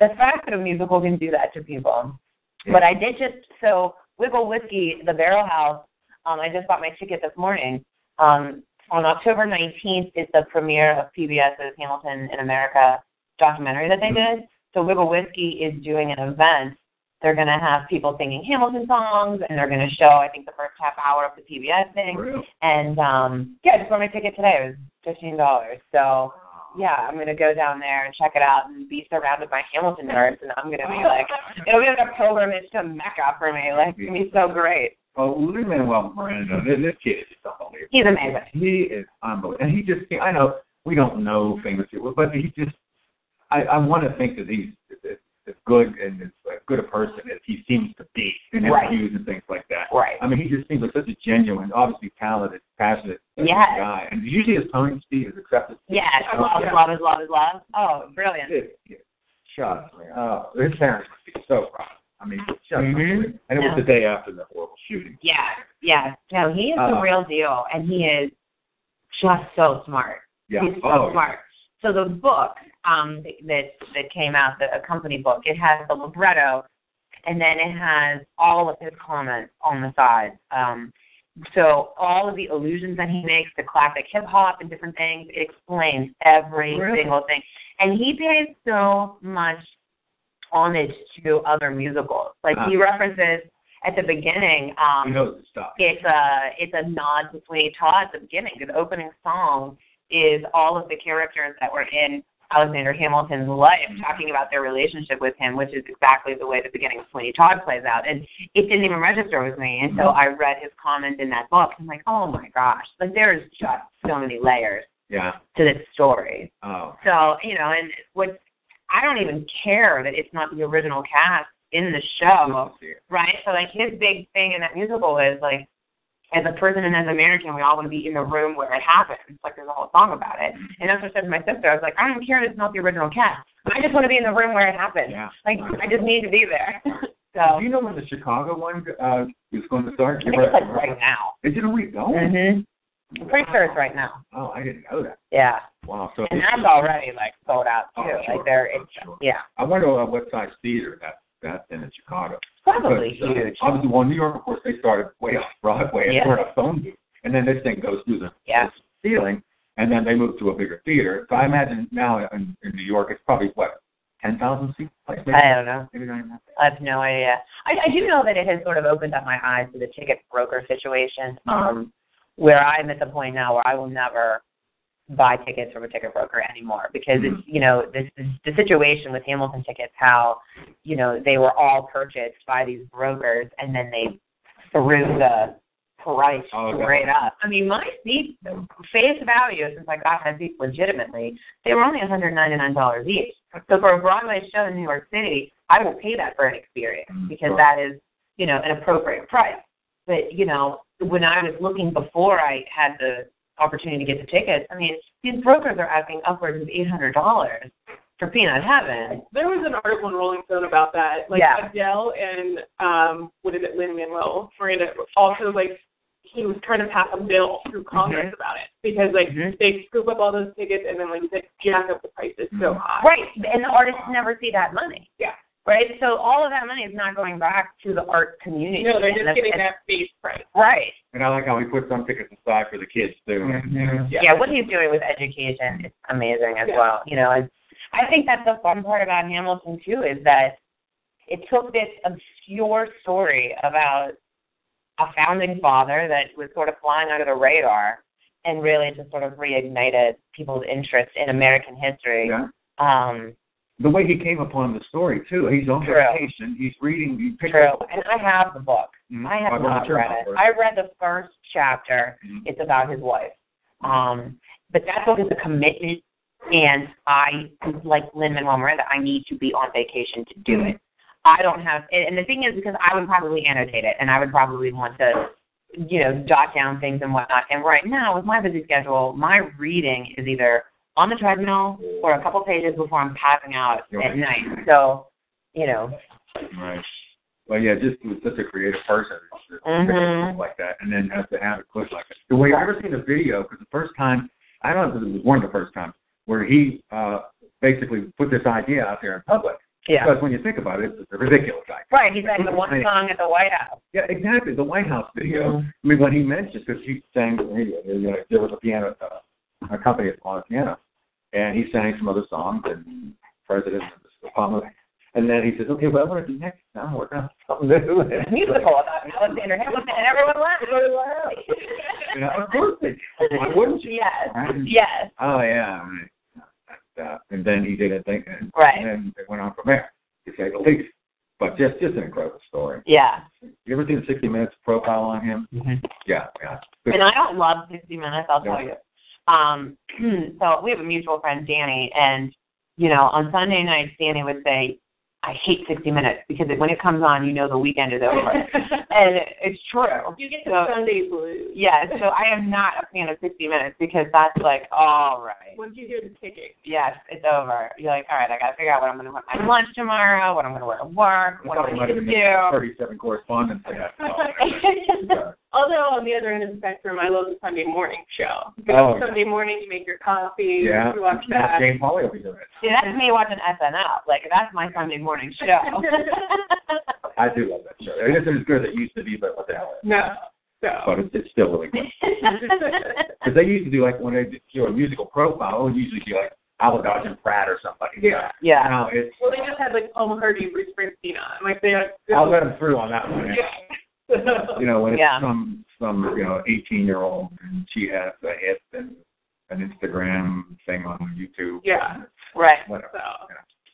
the fact that a musical can do that to people. But I did just so Wigle Whiskey, the Barrel House. Um, I just bought my ticket this morning. Um, on October 19th is the premiere of PBS's Hamilton in America documentary that they did. So Wigle Whiskey is doing an event. They're going to have people singing Hamilton songs, and they're going to show, I think, the first half hour of the PBS thing. Really? And um, yeah, I just bought my ticket today. It was fifteen dollars. So yeah, I'm gonna go down there and check it out and be surrounded by Hamilton nerds, and I'm gonna be like, it'll be like a pilgrimage to Mecca for me. Like, it's gonna be so great. Oh, Lin Manuel Miranda, this, this kid is just unbelievable. He's amazing. He is unbelievable, and he just. I know we don't know famous people, but he just. I I want to think that he's as, as good and as good a person as he seems to be in Right. interviews and things like that. Right. I mean, he just seems like such a genuine, obviously talented, passionate Yes. guy. And usually his tone speed is accepted. Yes, Oh, love, yeah. love love is love. Oh, brilliant. It, it, shut up, man. Oh, his parents must be so proud. I mean, just Mhm. and it was the day after the horrible shooting. Yeah, yeah. No, he is the Uh, real deal, and he is just so smart. Yeah. He's so oh, smart. So the book um, that that came out, the company book, it has the libretto, and then it has all of his comments on the side. Um, so all of the allusions that he makes to classic hip hop and different things, it explains every Really? single thing. And he pays so much homage to other musicals. Like he references at the beginning. Um, He knows his stuff. it's a it's a nod to Sweeney Todd at the beginning. The opening song is all of the characters that were in Alexander Hamilton's life talking about their relationship with him, which is exactly the way the beginning of Sweeney Todd plays out. And it didn't even register with me until I read his comment in that book. I'm like, oh my gosh, like there's just so many layers Yeah. to this story. Oh. So, you know, and what I don't even care that it's not the original cast in the show right? So like his big thing in that musical is like, as a person and as an American, we all want to be in the room where it happens. Like there's a whole song about it. And that's what I said to my sister. I was like, I don't care that it's not the original cast. I just want to be in the room where it happens. Yeah. Like I just need to be there. So. Do you know when the Chicago one uh, is going to start? I think it's like right now. Is it a week? Oh. Mhm. I'm pretty sure it's right now. Oh, I didn't know that. Yeah. Wow. So And that's already like sold out too. Oh, sure. Like they're Oh, it's sure. yeah. I wonder uh, what size theater that that's in in Chicago. Probably Because, uh. Obviously, well, New York, of course, they started way off Broadway and Yeah. of phone booth, and then this thing goes through the Yeah. ceiling, and then they move to a bigger theater. So I imagine now in, in New York, it's probably what ten thousand seats. Like maybe, I don't know. maybe not even. I have no idea. I, I do know that it has sort of opened up my eyes to the ticket broker situation, um, where I'm at the point now where I will never buy tickets from a ticket broker anymore because it's mm-hmm. you know this is the situation with Hamilton tickets how you know they were all purchased by these brokers and then they threw the price Oh, straight up. I mean my seats face value since I got my seats legitimately they were only $199 each. So for a Broadway show in New York City, I will pay that for an experience because Sure. that is, you know, an appropriate price. But, you know, when I was looking before I had the opportunity to get the tickets, I mean, these brokers are asking upwards of eight hundred dollars for Peanut Heaven. There was an article in Rolling Stone about that. Like Yeah. Adele and um what is it, Lin Manuel Miranda also like he was trying to pass a bill through Congress Mhm. about it because like Mhm. they scoop up all those tickets and then like said jack up the prices so Mhm. high. Right. And the artists never see that money. Yeah. Right? So all of that money is not going back to the art community. No, they're just that's- getting that base price. Right. And I like how he put some tickets aside for the kids too. Mhm. Yeah. Yeah. what he's doing with education is amazing as Yeah. well. You know, and I think that's the fun part about Hamilton too is that it took this obscure story about a founding father that was sort of flying under the radar and really just sort of reignited people's interest in American history. Yeah. Um, The way he came upon the story too. He's on True. vacation. He's reading. He true. up- And I have the book. Mhm. I have I've not read it. right? I read the first chapter. Mhm. It's about his wife. Um, but that book is a commitment, and I, like Lin Manuel Miranda, I need to be on vacation to do it. I don't have, and the thing is, because I would probably annotate it, and I would probably want to, you know, jot down things and whatnot. And right now, with my busy schedule, my reading is either on the treadmill for a couple pages before I'm passing out at night. So, you know, Right. Well, yeah, just he was such a creative person to pick up Mhm. like that, and then have to have it put like that. The way you ever seen a video? Because the first time, I don't know if it was one of the first times where he uh basically put this idea out there in public. yeah. Because when you think about it, it's a ridiculous idea. Right, he sang the one song at the White House. Yeah, exactly. The White House video. Mhm. I mean, when he mentioned, because he sang, you know, there was a piano, uh, a company on a piano, and he sang some other songs, and President Obama, and then he says, "Okay, well, what do I do next? Now I'm working on something new." A musical about Alexander Hamilton, and everyone laughed. you know, of course they. Why wouldn't you? Yes, Right? yes. Oh yeah. Right. uh, and then he did a thing, and, Right. and then it went on from there, to say the least. But just just an incredible story. Yeah. You ever seen the 60 Minutes profile on him? Yeah, yeah. And I don't love 60 Minutes, I'll tell you. Um, so we have a mutual friend, Danny, and you know, on Sunday nights, Danny would say, "I hate 60 Minutes because when it comes on, you know the weekend is over," and it's true. You get the So- Sunday blues. Yeah, so I am not a fan of 60 Minutes because that's like, all right. Once you hear the ticking. Yes, it's over. You're like, all right, I got to figure out what I'm going to wear for my lunch tomorrow, what I'm going to wear to work, what I'm going to do. 37 correspondence they have. Yeah. Although on the other end of the spectrum, I love the Sunday morning show. Oh. Sunday morning, you make your coffee, Yeah. you watch that. Jane Pauley will be doing it. See, that's me watching SNL. Like, that's my Sunday morning show. I do love that show. It isn't as good as it used to be, but what the hell? No. So. But it's, it's still really good. Because they used to do like when they do a musical profile, it would usually be like Albert Dodge and Pratt or somebody. Yeah. yeah. Now it's Well, they just had like Paul Hardy, Bruce Springsteen on. Like they had. I'll let them through on that one. Yeah. You know, when it's Yeah. some some you know 18 year old and she has a hit and an Instagram thing on YouTube. Yeah. Right. So. Whatever.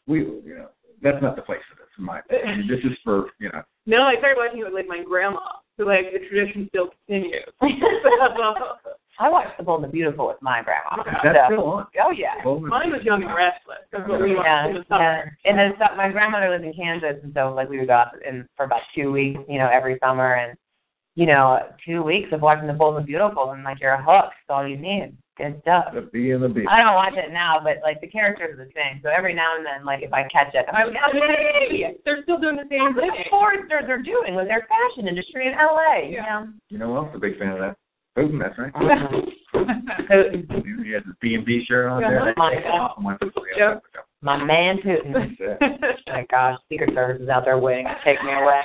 We you know that's not the place for this in my opinion. This is for you know No, I started watching it with like my grandma. So like the tradition still continues. I watched The Bold and the Beautiful with my grandma. that's So- still on. Oh, yeah. Mine was Young and Restless. That's what we watched Yeah, in the yeah. And then so, my grandmother lives in Kansas, and so like we would go out in for about two weeks, you know, every summer, and you know, two weeks of watching The Bold and the Beautiful, and like you're hooked. That's all you need. Good stuff. The B and the B. I don't watch it now, but like the characters are the same. So every now and then, like if I catch it, I'm like, hey, They're still doing the same look thing. at Forrester they're doing with their fashion industry in LA. You know? You know who else is a big fan of that? Putin, that's right. So, he has his B and B shirt on Yeah. there. My God. Yep. my man Putin. It. My gosh, Secret Service is out there waiting to take me away.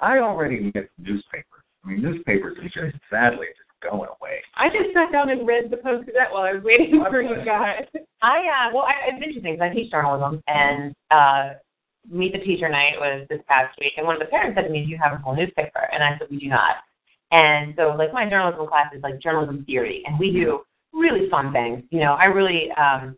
I already miss newspapers. I mean, newspapers are just sadly just going away. I just sat down and read the Post Gazette while I was waiting for you guys. I uh, well, I, it's interesting because I teach journalism, and uh, Meet the Teacher Night was this past week, and one of the parents said to me, "Do you have a whole newspaper?" And I said, "We do not." And so, like, my journalism class is like journalism theory, and we do really fun things. You know, I really um,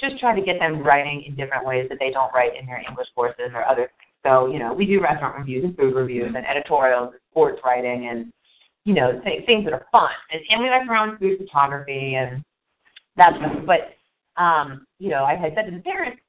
just try to get them writing in different ways that they don't write in their English courses or other. So, you know, we do restaurant reviews and food reviews and editorials, and sports writing, and you know, th- things that are fun. And, and we like own food photography and that stuff. But um, you know, I had said to the parents,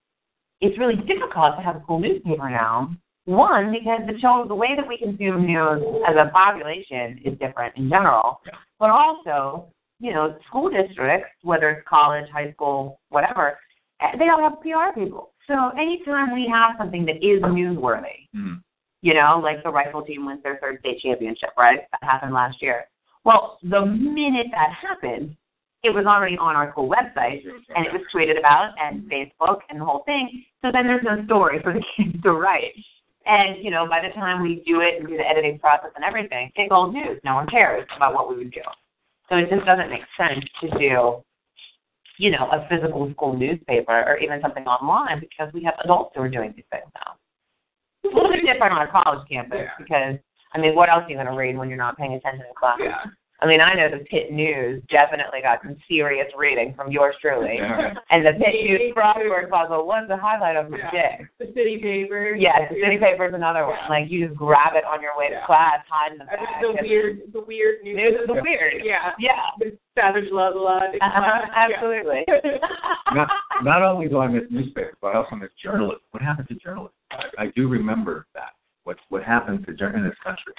it's really difficult to have a cool newspaper now. One, because the show the way that we consume news as a population is different in general. But also, you know, school districts, whether it's college, high school, whatever, eh, they all have PR people. So anytime we have something that is newsworthy, Mm. you know, like the rifle team wins their third state championship, right? That happened last year. Well, the minute that happened, it was already on our school website and it was tweeted about and Facebook and the whole thing. So then there's no story for the kids to write. And, you know, by the time we do it and do the editing process and everything, it's old news. No one cares about what we would do. So it just doesn't make sense to do, you know, a physical school newspaper or even something online because we have adults who are doing these things now. It's a little bit different on a college campus Yeah. because, I mean, what else are you going to read when you're not paying attention in class? Yeah. I mean, I know the Pitt News definitely got some serious reading from yours truly. Yeah. And the Pitt News crossword puzzle was the highlight of my Yeah. day. The city paper. Yeah, the city paper is another one. Like you just grab it on your way to Yeah. class, hide in the I back. the weird, the weird news. News is the weird. Yeah. Yeah. The Savage Love Love. Uh-huh, absolutely. Not, not only do I miss newspapers, but I also miss journalists. What happened to journalists? I, I do remember that. What what happened to journalists in this country?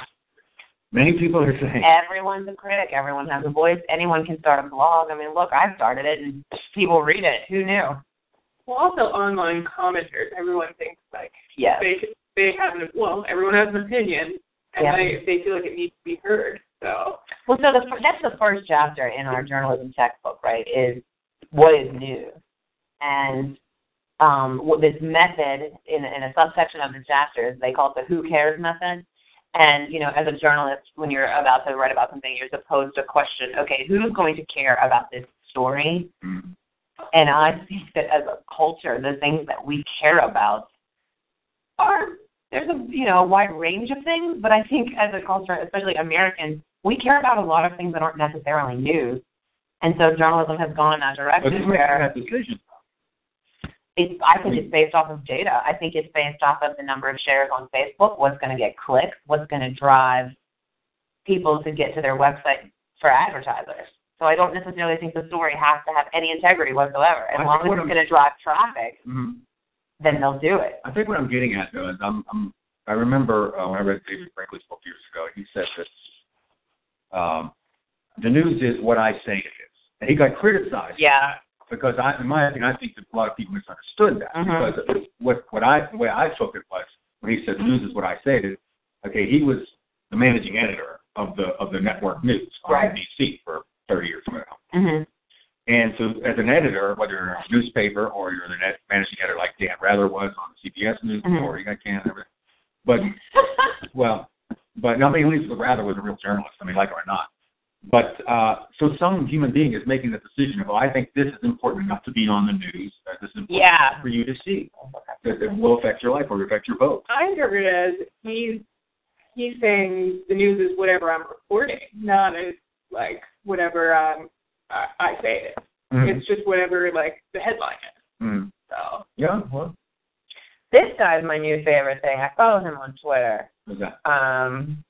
Many people are saying, Everyone's a critic. Everyone has a voice. Anyone can start a blog. I mean, look, I started it and people read it. Who knew? Well, also online commenters. Everyone thinks like Yes. they they have an well, everyone has an opinion, and Yeah. they they feel like it needs to be heard. So Well, so the, fir- that's the first chapter in our journalism textbook, right? Is what is news, and um, what this method in, in a subsection of the chapters they call it the "Who cares" method. And you know, as a journalist, when you're about to write about something, you're supposed to question, okay, who's going to care about this story? mm, And I think that as a culture, the things that we care about are there's a you know a wide range of things, but I think as a culture, especially Americans, we care about a lot of things that aren't necessarily news. And so journalism has gone in that direction where? It's I think it's based off of data. I think it's based off of the number of shares on Facebook, what's going to get clicks, what's going to drive people to get to their website for advertisers. So I don't necessarily think the story has to have any integrity whatsoever. As I long as it's going to drive traffic, Mhm. then they'll do it. I think what I'm getting at though is I'm, I'm I remember uh, when I read David Brinkley's book years ago. He said that um, the news is what I say it is, and he got criticized Yeah. Because I, in my opinion, I think that a lot of people misunderstood that Mhm. because what what I the way I took it was when he said the news is what I say is. Okay, he was the managing editor of the of the network news on Right. NBC for 30 years or now. Mhm. And so, as an editor, whether you're in a newspaper or you're the net managing editor like Dan Rather was on CBS News, Mhm. or you got Can, everything. But well, but not at least Rather was a real journalist. I mean, like it or not. But uh, so some human being is making the decision of, oh, I think this is important enough to be on the news. That this is important Yeah. for you to see. That it will affect your life or affect your vote. I interpret it as he's he's saying the news is whatever I'm reporting, not as like whatever um I, I say it. is. Mm. It's just whatever like the headline is. Mm. So Yeah. Well, This guy's my new favorite thing. I follow him on Twitter. what's that? Um,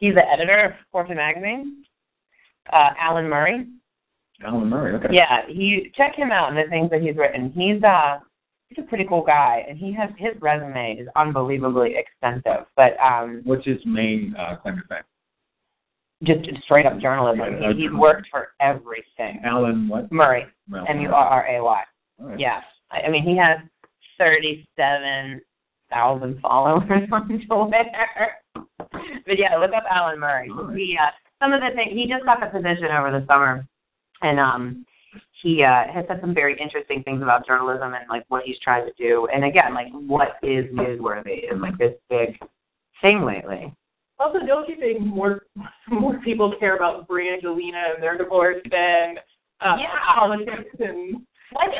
he's the editor of Fortune magazine. Uh, Alan Murray. Alan Murray. Okay. Yeah, he check him out and the things that he's written. He's uh he's a pretty cool guy, and he has his resume is unbelievably extensive. But um, What's his main uh, claim to fame? just straight up journalism. Yeah, He, he's worked for everything. Alan what? Murray, M U R R A Y. Yeah, I, I mean he has thirty-seven thousand followers on Twitter. but yeah, look up Alan Murray. Right. He uh, some of the things he just got the position over the summer, and um, he uh, has said some very interesting things about journalism and like what he's trying to do. And again, like what is newsworthy is like this big thing lately. also, don't you think more more people care about Brangelina and their divorce than uh, Yeah. politics and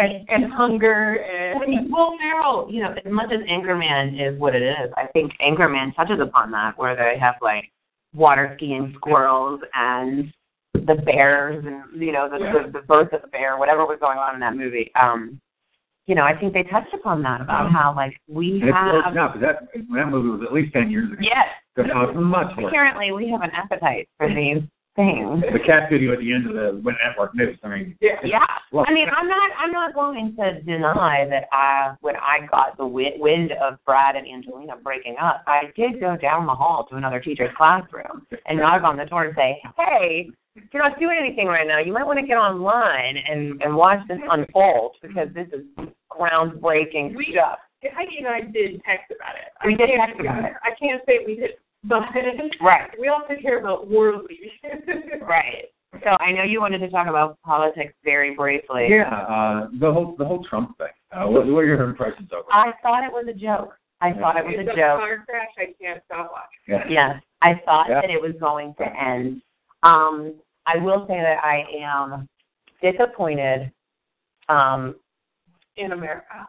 and, and hunger and Will Ferrell, you know, as much as Anchorman is what it is, I think Anchorman touches upon that, where they have like water skiing squirrels and the bears and you know the Yeah. the, the birth of the bear, whatever was going on in that movie. Um, you know, I think they touched upon that about how like we it's have enough. That that movie was at least ten years ago. yes, it's much worse. apparently we have an appetite for these things. The cat video at the end of the when network news. I mean, yeah. Yeah, Well- I mean, I'm not, I'm not going to deny that I, when I got the wi- wind of Brad and Angelina breaking up, I did go down the hall to another teacher's classroom and knock on the door and say, "Hey, you're not doing anything right now. You might want to get online and and watch this unfold because this is groundbreaking We- stuff." Heidi and I did text about it. We I did can't- text about it. I can't say we did, but Right, we also care about worldly. right. So I know you wanted to talk about politics very briefly. yeah, uh, the whole the whole Trump thing. Uh, what, what are your impressions of it? I thought it was a joke. I thought it was It's a a joke. car crash. I can't stop watching. Yeah. Yes, I thought Yeah. that it was going to end. Um, I will say that I am disappointed. Um, In America.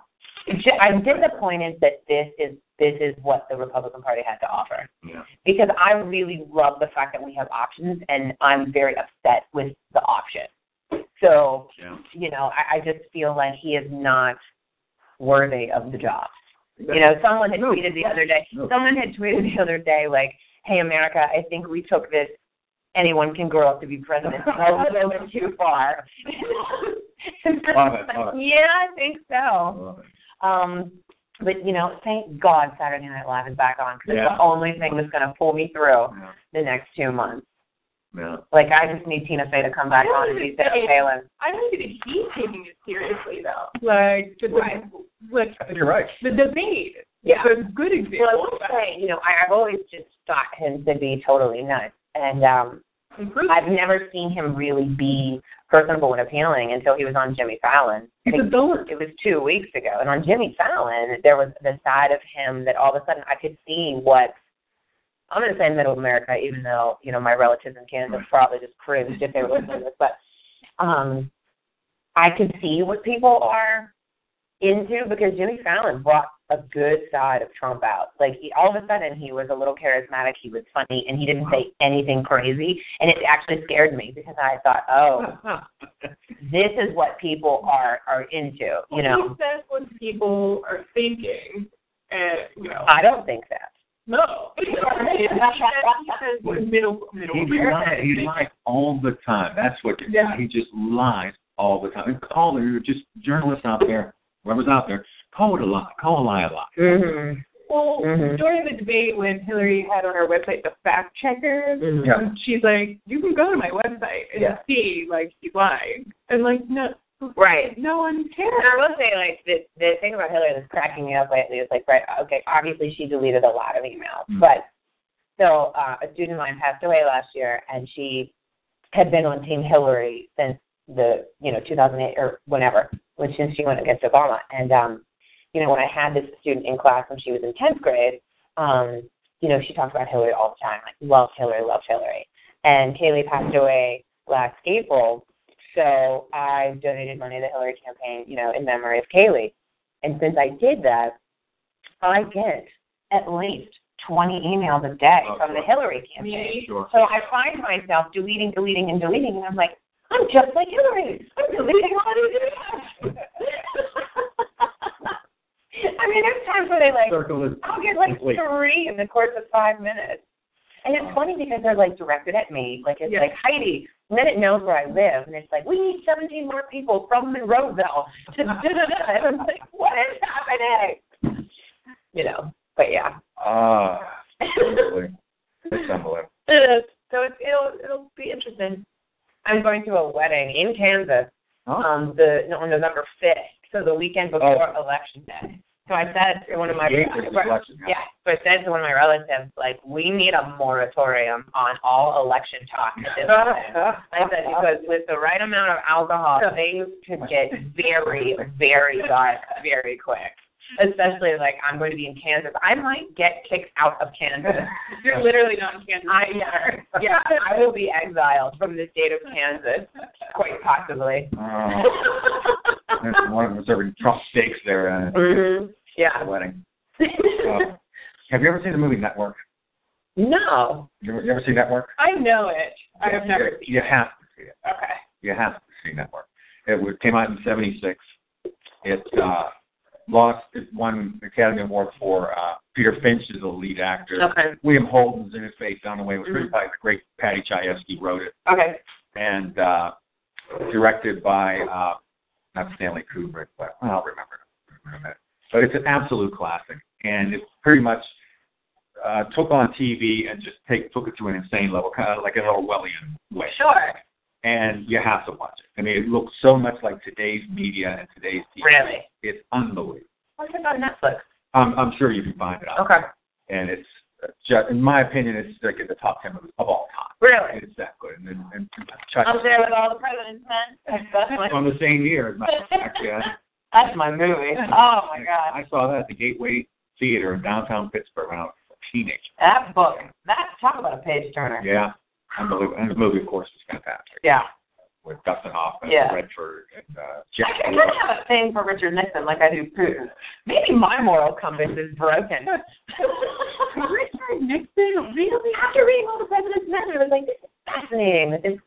I'm disappointed that this is this is what the Republican Party had to offer Yeah. because I really love the fact that we have options, and I'm very upset with the option. So Yeah. you know, I, I just feel like he is not worthy of the job. You know, someone had No. tweeted the other day. No. Someone had tweeted the other day, like, "Hey, America, I think we took this. Anyone can grow up to be president a little bit too far." Love it, love it. Yeah, I think so. Um, but you know, thank God Saturday Night Live is back on because Yeah. it's the only thing that's going to pull me through Yeah. the next two months. Yeah. Like, I just need Tina Fey to come back on and be Sarah Palin. I don't think that he's taking it seriously though. Like the Right. like you're right. the debate. Yeah. is a good example. Well, I will say, you know, I, I've always just thought him to be totally nuts, and um, I've never seen him really be personable and appealing until he was on Jimmy Fallon. He's a it was two weeks ago, and on Jimmy Fallon, there was the side of him that all of a sudden I could see what I'm going to say in middle America, even though you know my relatives in Canada probably just cringed if they were listening to this, but um, I could see what people are into because Jimmy Fallon brought a good side of Trump out. Like he, all of a sudden, he was a little charismatic. He was funny, and he didn't say anything crazy. And it actually scared me because I thought, oh, this is what people are are into. You know, He says what people are thinking, and you know. I don't think that. No. he says he says middle middle. He lies. He lies all the time. That's what Yeah. he just lies all the time. And call her, just journalists out there, whoever's out there, call it a lie. Call a lie a lie. Mm-hmm. Well, Mhm. during the debate when Hillary had on her website the fact checkers, Mhm. Yeah. and she's like, "You can go to my website and Yeah. see like she's lying," and like no, Right. no one And cares. I will say, like, the, the thing about Hillary that's cracking me up lately is, like, right, okay, obviously she deleted a lot of emails, Mm. but so uh, a student of mine passed away last year, and she had been on Team Hillary since the, you know, 2008 or whenever, when since she went against Obama. And, um, you know, when I had this student in class when she was in 10th grade, um, you know, she talked about Hillary all the time, like, love Hillary, love Hillary. And Kaylee passed away last April, so I donated money to the Hillary campaign, you know, in memory of Kaylee. And since I did that, I get at least 20 emails a day Oh, from the. Hillary campaign. Sure. So I find myself deleting, deleting, and deleting, and I'm like, I'm just like Hillary. I'm deleting all these emails. I mean, there's times where they like, Circle is I'll get like complete. three in the course of five minutes. And it's funny because they're like directed at me. Like it's Yeah. like Heidi, and then it knows where I live, and it's like we need 17 more people from Monroeville. To da, da, da. And I'm like, what is happening? You know, but yeah. Ah, unbelievable. It's unbelievable. It is. So it's, it'll it'll be interesting. I'm going to a wedding in Kansas Huh? um the on November 5th, so the weekend before election day. So I said to one of my The eighth is election, yeah. yeah, so I said to one of my relatives, like, we need a moratorium on all election talk at this point. I said because with the right amount of alcohol, things could get very, very dark very quick. Especially like I'm going to be in Kansas. I might get kicked out of Kansas. You're literally not in Kansas. I yeah, yeah, I will be exiled from the state of Kansas, quite possibly. Oh, there's one of them serving Trump steaks there uh, hmm at Yeah. wedding. Uh, have you ever seen the movie Network? No. You ever, you ever seen Network? I know it. I have never You, seen you have to see it. it. Okay. You have to see Network. It came out in '76. It uh, lost. It won the Academy Award for uh, Peter Finch is the lead actor. Okay. William Holden's in his face down the way. It was written by the great Paddy Chayefsky wrote it, Okay. and uh, directed by uh, not Stanley Kubrick, but I'll remember in a minute. But it's an absolute classic, and it pretty much uh, took on TV and just take took it to an insane level, kind of like an Orwellian way. Sure. And you have to watch it. I mean, it looks so much like today's media and today's TV. Really? It's unbelievable. What's it on Netflix? I'm, I'm sure you can find it out. Okay. And it's just, in my opinion, it's like in the top ten movies of all time. Really? It's that good. And, and, and Chuck, Up there with all the president's. That's on the same year as my actually, I, that's my movie. Oh my god. I saw that at the Gateway Theater in downtown Pittsburgh when I was a teenager. That book. That talk about a page turner. Yeah, unbelievable. And the movie, of course, was fantastic. Yeah. With Dustin Hoffman, Yeah. Redford, and uh, I, Jeff I kind of have a thing for Richard Nixon, like I do Putin. Maybe my moral compass is broken. Richard Nixon, really? After reading all the president's men, I was like, this is fascinating. This is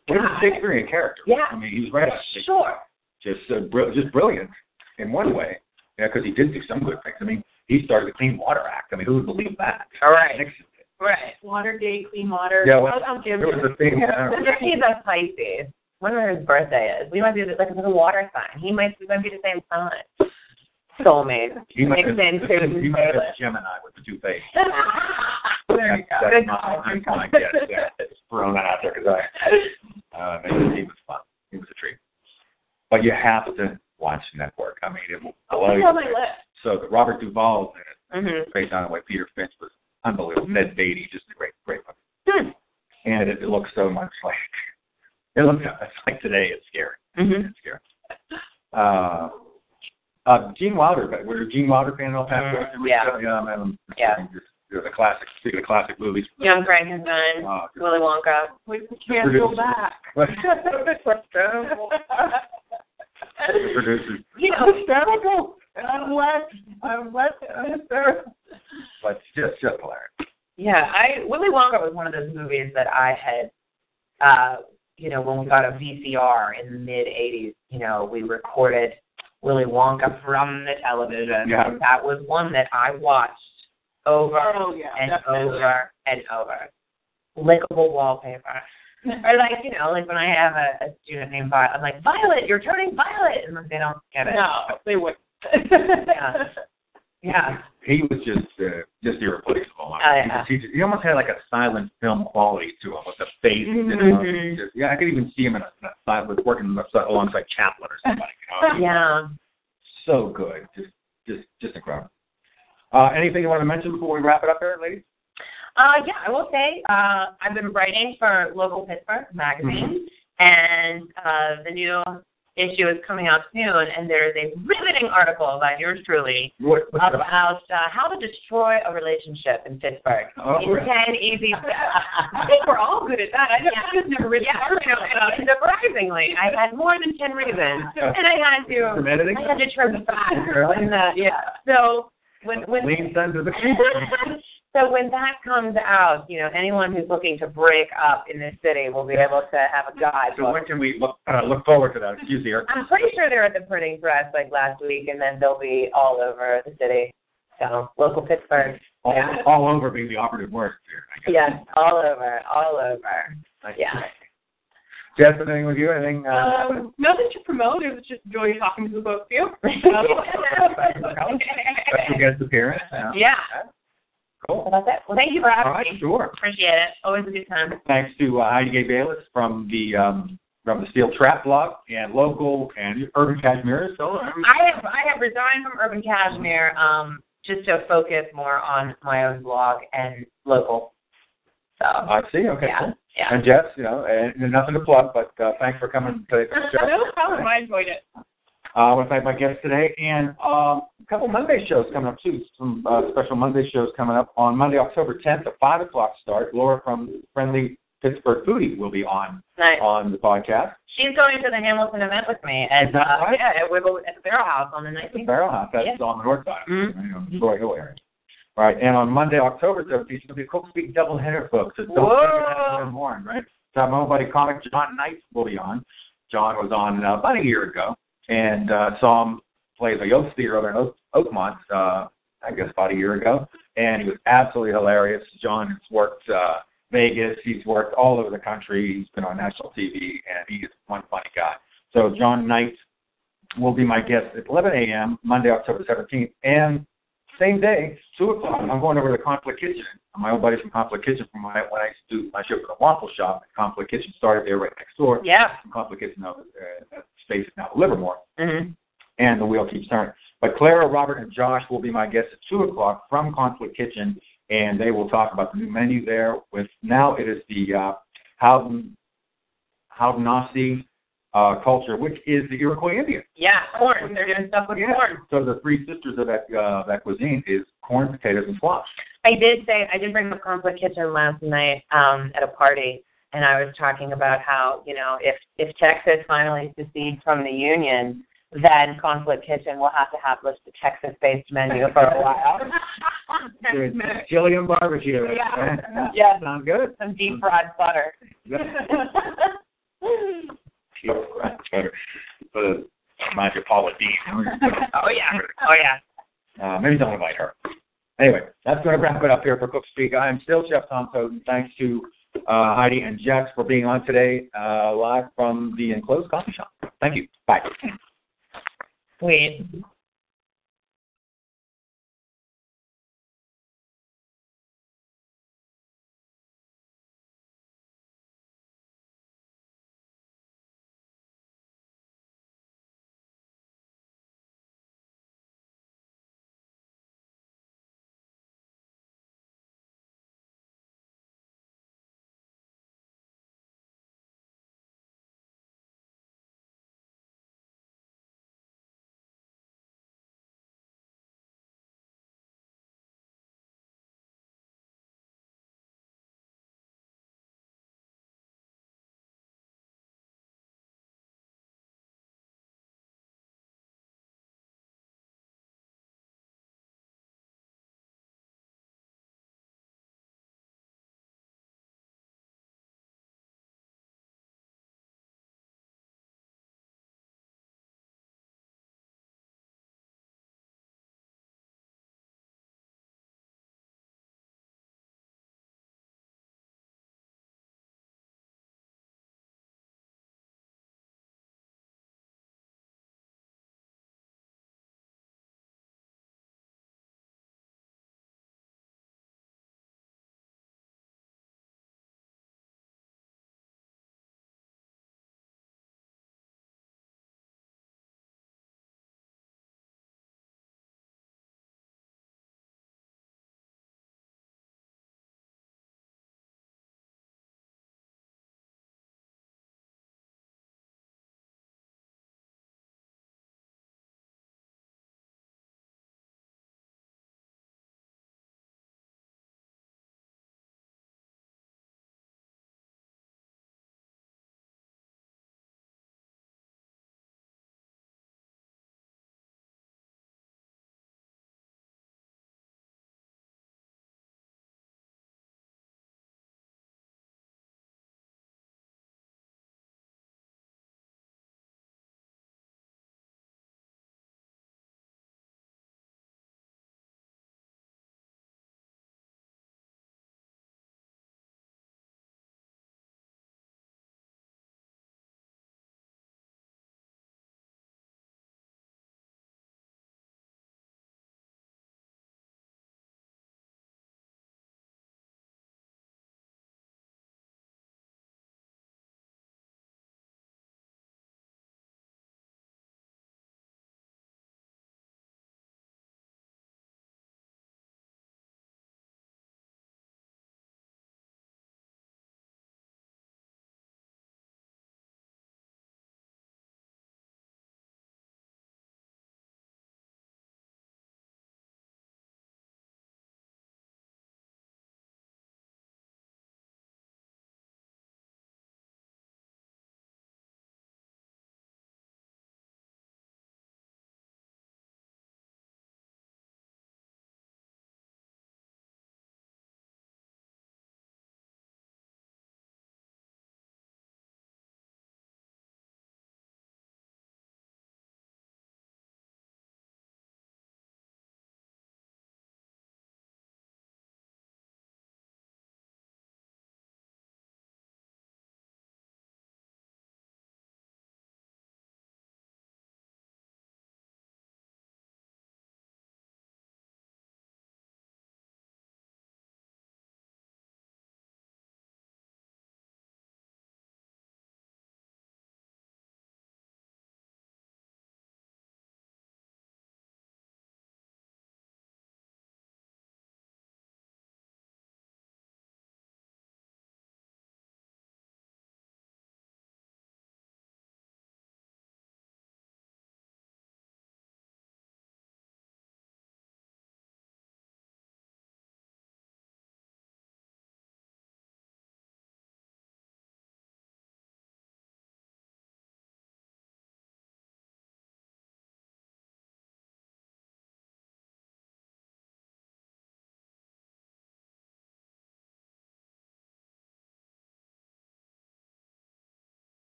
Shakespearean character. Yeah. I mean, he was right out of Shakespeare. Sure. Just, uh, br- just brilliant in one way. Yeah, because he did do some good things. I mean, he started the Clean Water Act. I mean, who would believe that? All right. Nixon did. Right. Watergate, clean water. Yeah, well, I'll, I'll give There you. was a thing. Uh, He's a Pisces. Wonder when his birthday is. We might be like a little water sign. He might we might be the same sign. Soulmate. he might Nixon, have, Putin, he might have Gemini with the two faces. there you go. That's Good my, call. that's my guess. Yeah, just throwing that out there because I, uh, he was fun. He was a treat. But you have to watch Network. I mean, it will blow you on my away. list. So the Robert Duvall in it, Mhm. based on the way Peter Finch was unbelievable. Ned Beatty, just a great, great one. Hmm. And it, it looks so much like it looks it's like today. It's scary. Mhm. It's scary. Uh, uh, Gene Wilder, but we're a Gene Wilder fan all past Mhm. Yeah. yeah, man. Yeah. Just, the classic, speaking of classic movies. Young Frankenstein. Uh, Willy Wonka. We can't go back. What? What's terrible? the producers. You know, I'm left. I'm left on this earth. But just just hilarious. Yeah, I Willy Wonka was one of those movies that I had, uh, you know, when we got a VCR in the mid '80s. You know, we recorded Willy Wonka from the television. Yeah. That was one that I watched over Oh yeah, and definitely. over and over. Lickable wallpaper. Or like, you know, like when I have a, a student named Violet, I'm like, Violet, you're turning violet, and like they don't get it. No, they would. Yeah. Yeah. He was just uh, just irreplaceable. Oh, yeah. he, just, he almost had like a silent film quality to him with the face. You know? Mhm. Just- yeah, I could even see him in a, in a silent working alongside Chaplin or somebody. You know? Yeah. so good, just just just incredible. Uh, anything you want to mention before we wrap it up, there, ladies? Uh, yeah, I will say uh, I've been writing for local Pittsburgh magazine, and uh, the new issue is coming out soon. And there is a riveting article by yours truly What, about? uh, how to destroy a relationship in Pittsburgh. Oh, in really? ten easy steps. I think we're all good at that. I just, I just never really Yeah, you know, and surprisingly, I had more than ten reasons, and I had to, I had to trim the fat. Really? And, uh, yeah. So when when Lean under the so when that comes out, you know, anyone who's looking to break up in this city will be able to have a guide. So when can we look uh, look forward to that? Excuse me. I'm pretty sure they're at the printing press like last week, and then they'll be all over the city. So local Pittsburgh. All, Yeah. all over being the operative word here. Yes, all over, all over. Nice. Yeah. Jess, anything with you? Anything? Uh, Um, nothing to promote. It was just joy talking to the both of you. special guest appearance. Uh, yeah. Cool. So that's it. Well, thank you for having All right, me. sure. Appreciate it. Always a good time. Thanks to uh, Heidi Gay Balas from the um, from the Steel Trap blog and local and Urban Cashmere. So um, I have I have resigned from Urban Cashmere um, just to focus more on my own blog and local. So I see. Okay. yeah, cool. yeah. And Jess, you know, and nothing to plug, but uh, thanks for coming today the show. no problem. I enjoyed it. Uh, I want to thank my guests today, and um, a couple Monday shows coming up too. Some uh, special Monday shows coming up on Monday, October 10th at five o'clock start. Laura from Friendly Pittsburgh Foodie will be on Nice. on the podcast. She's going to the Hamilton event with me, that uh, right? yeah, at Wigle at the Barrel House on the The 19th. Barrel House, that's Yeah. on the north side, Mhm. know, Troy Hill area. All right, and on Monday, October 13th, it's going to be a Cook Speak doubleheader, folks. It's Whoa. Morning, right? So my old buddy comic John Knight will be on. John was on uh, about a year ago, and uh, saw him play the Oaks Theater over in Oak, Oakmont, uh, I guess about a year ago, and he was absolutely hilarious. John has worked uh, Vegas, he's worked all over the country, he's been on national TV, and he's one funny guy. So John Knight will be my guest at 11 a.m. Monday, October 17th, and same day, two o'clock. I'm going over to the Conflict Kitchen. My old buddy from Conflict Kitchen, from when I, when I used to do my show for the Waffle Shop, Conflict Kitchen started there right next door. Yeah. Conflict Kitchen now, uh, space is now Livermore, Mm-hmm. and the wheel keeps turning. But Clara, Robert, and Josh will be my guests at two o'clock from Conflict Kitchen, and they will talk about the new menu there. With now it is the uh, Howden Haudenosaunee uh, culture, which is the Iroquois Indian. Yeah, corn. They're doing stuff with corn. So the three sisters of that uh, that cuisine is corn, potatoes, and squash. I did say I did bring up Conflict Kitchen last night um, at a party, and I was talking about how you know if if Texas finally secedes from the Union, then Conflict Kitchen will have to have this the Texas-based menu for a while. It's chili and barbecue. Yeah. Yeah. Sounds good. Some deep fried butter. Better. But uh, reminds you of Paula Deen. oh yeah. Oh yeah. Uh, maybe don't invite her. Anyway, that's going to wrap it up here for Cook Speak. I am still Chef Tom Toten. Thanks to uh, Heidi and Jess for being on today, uh, live from the enclosed coffee shop. Thank you. Bye. Sweet.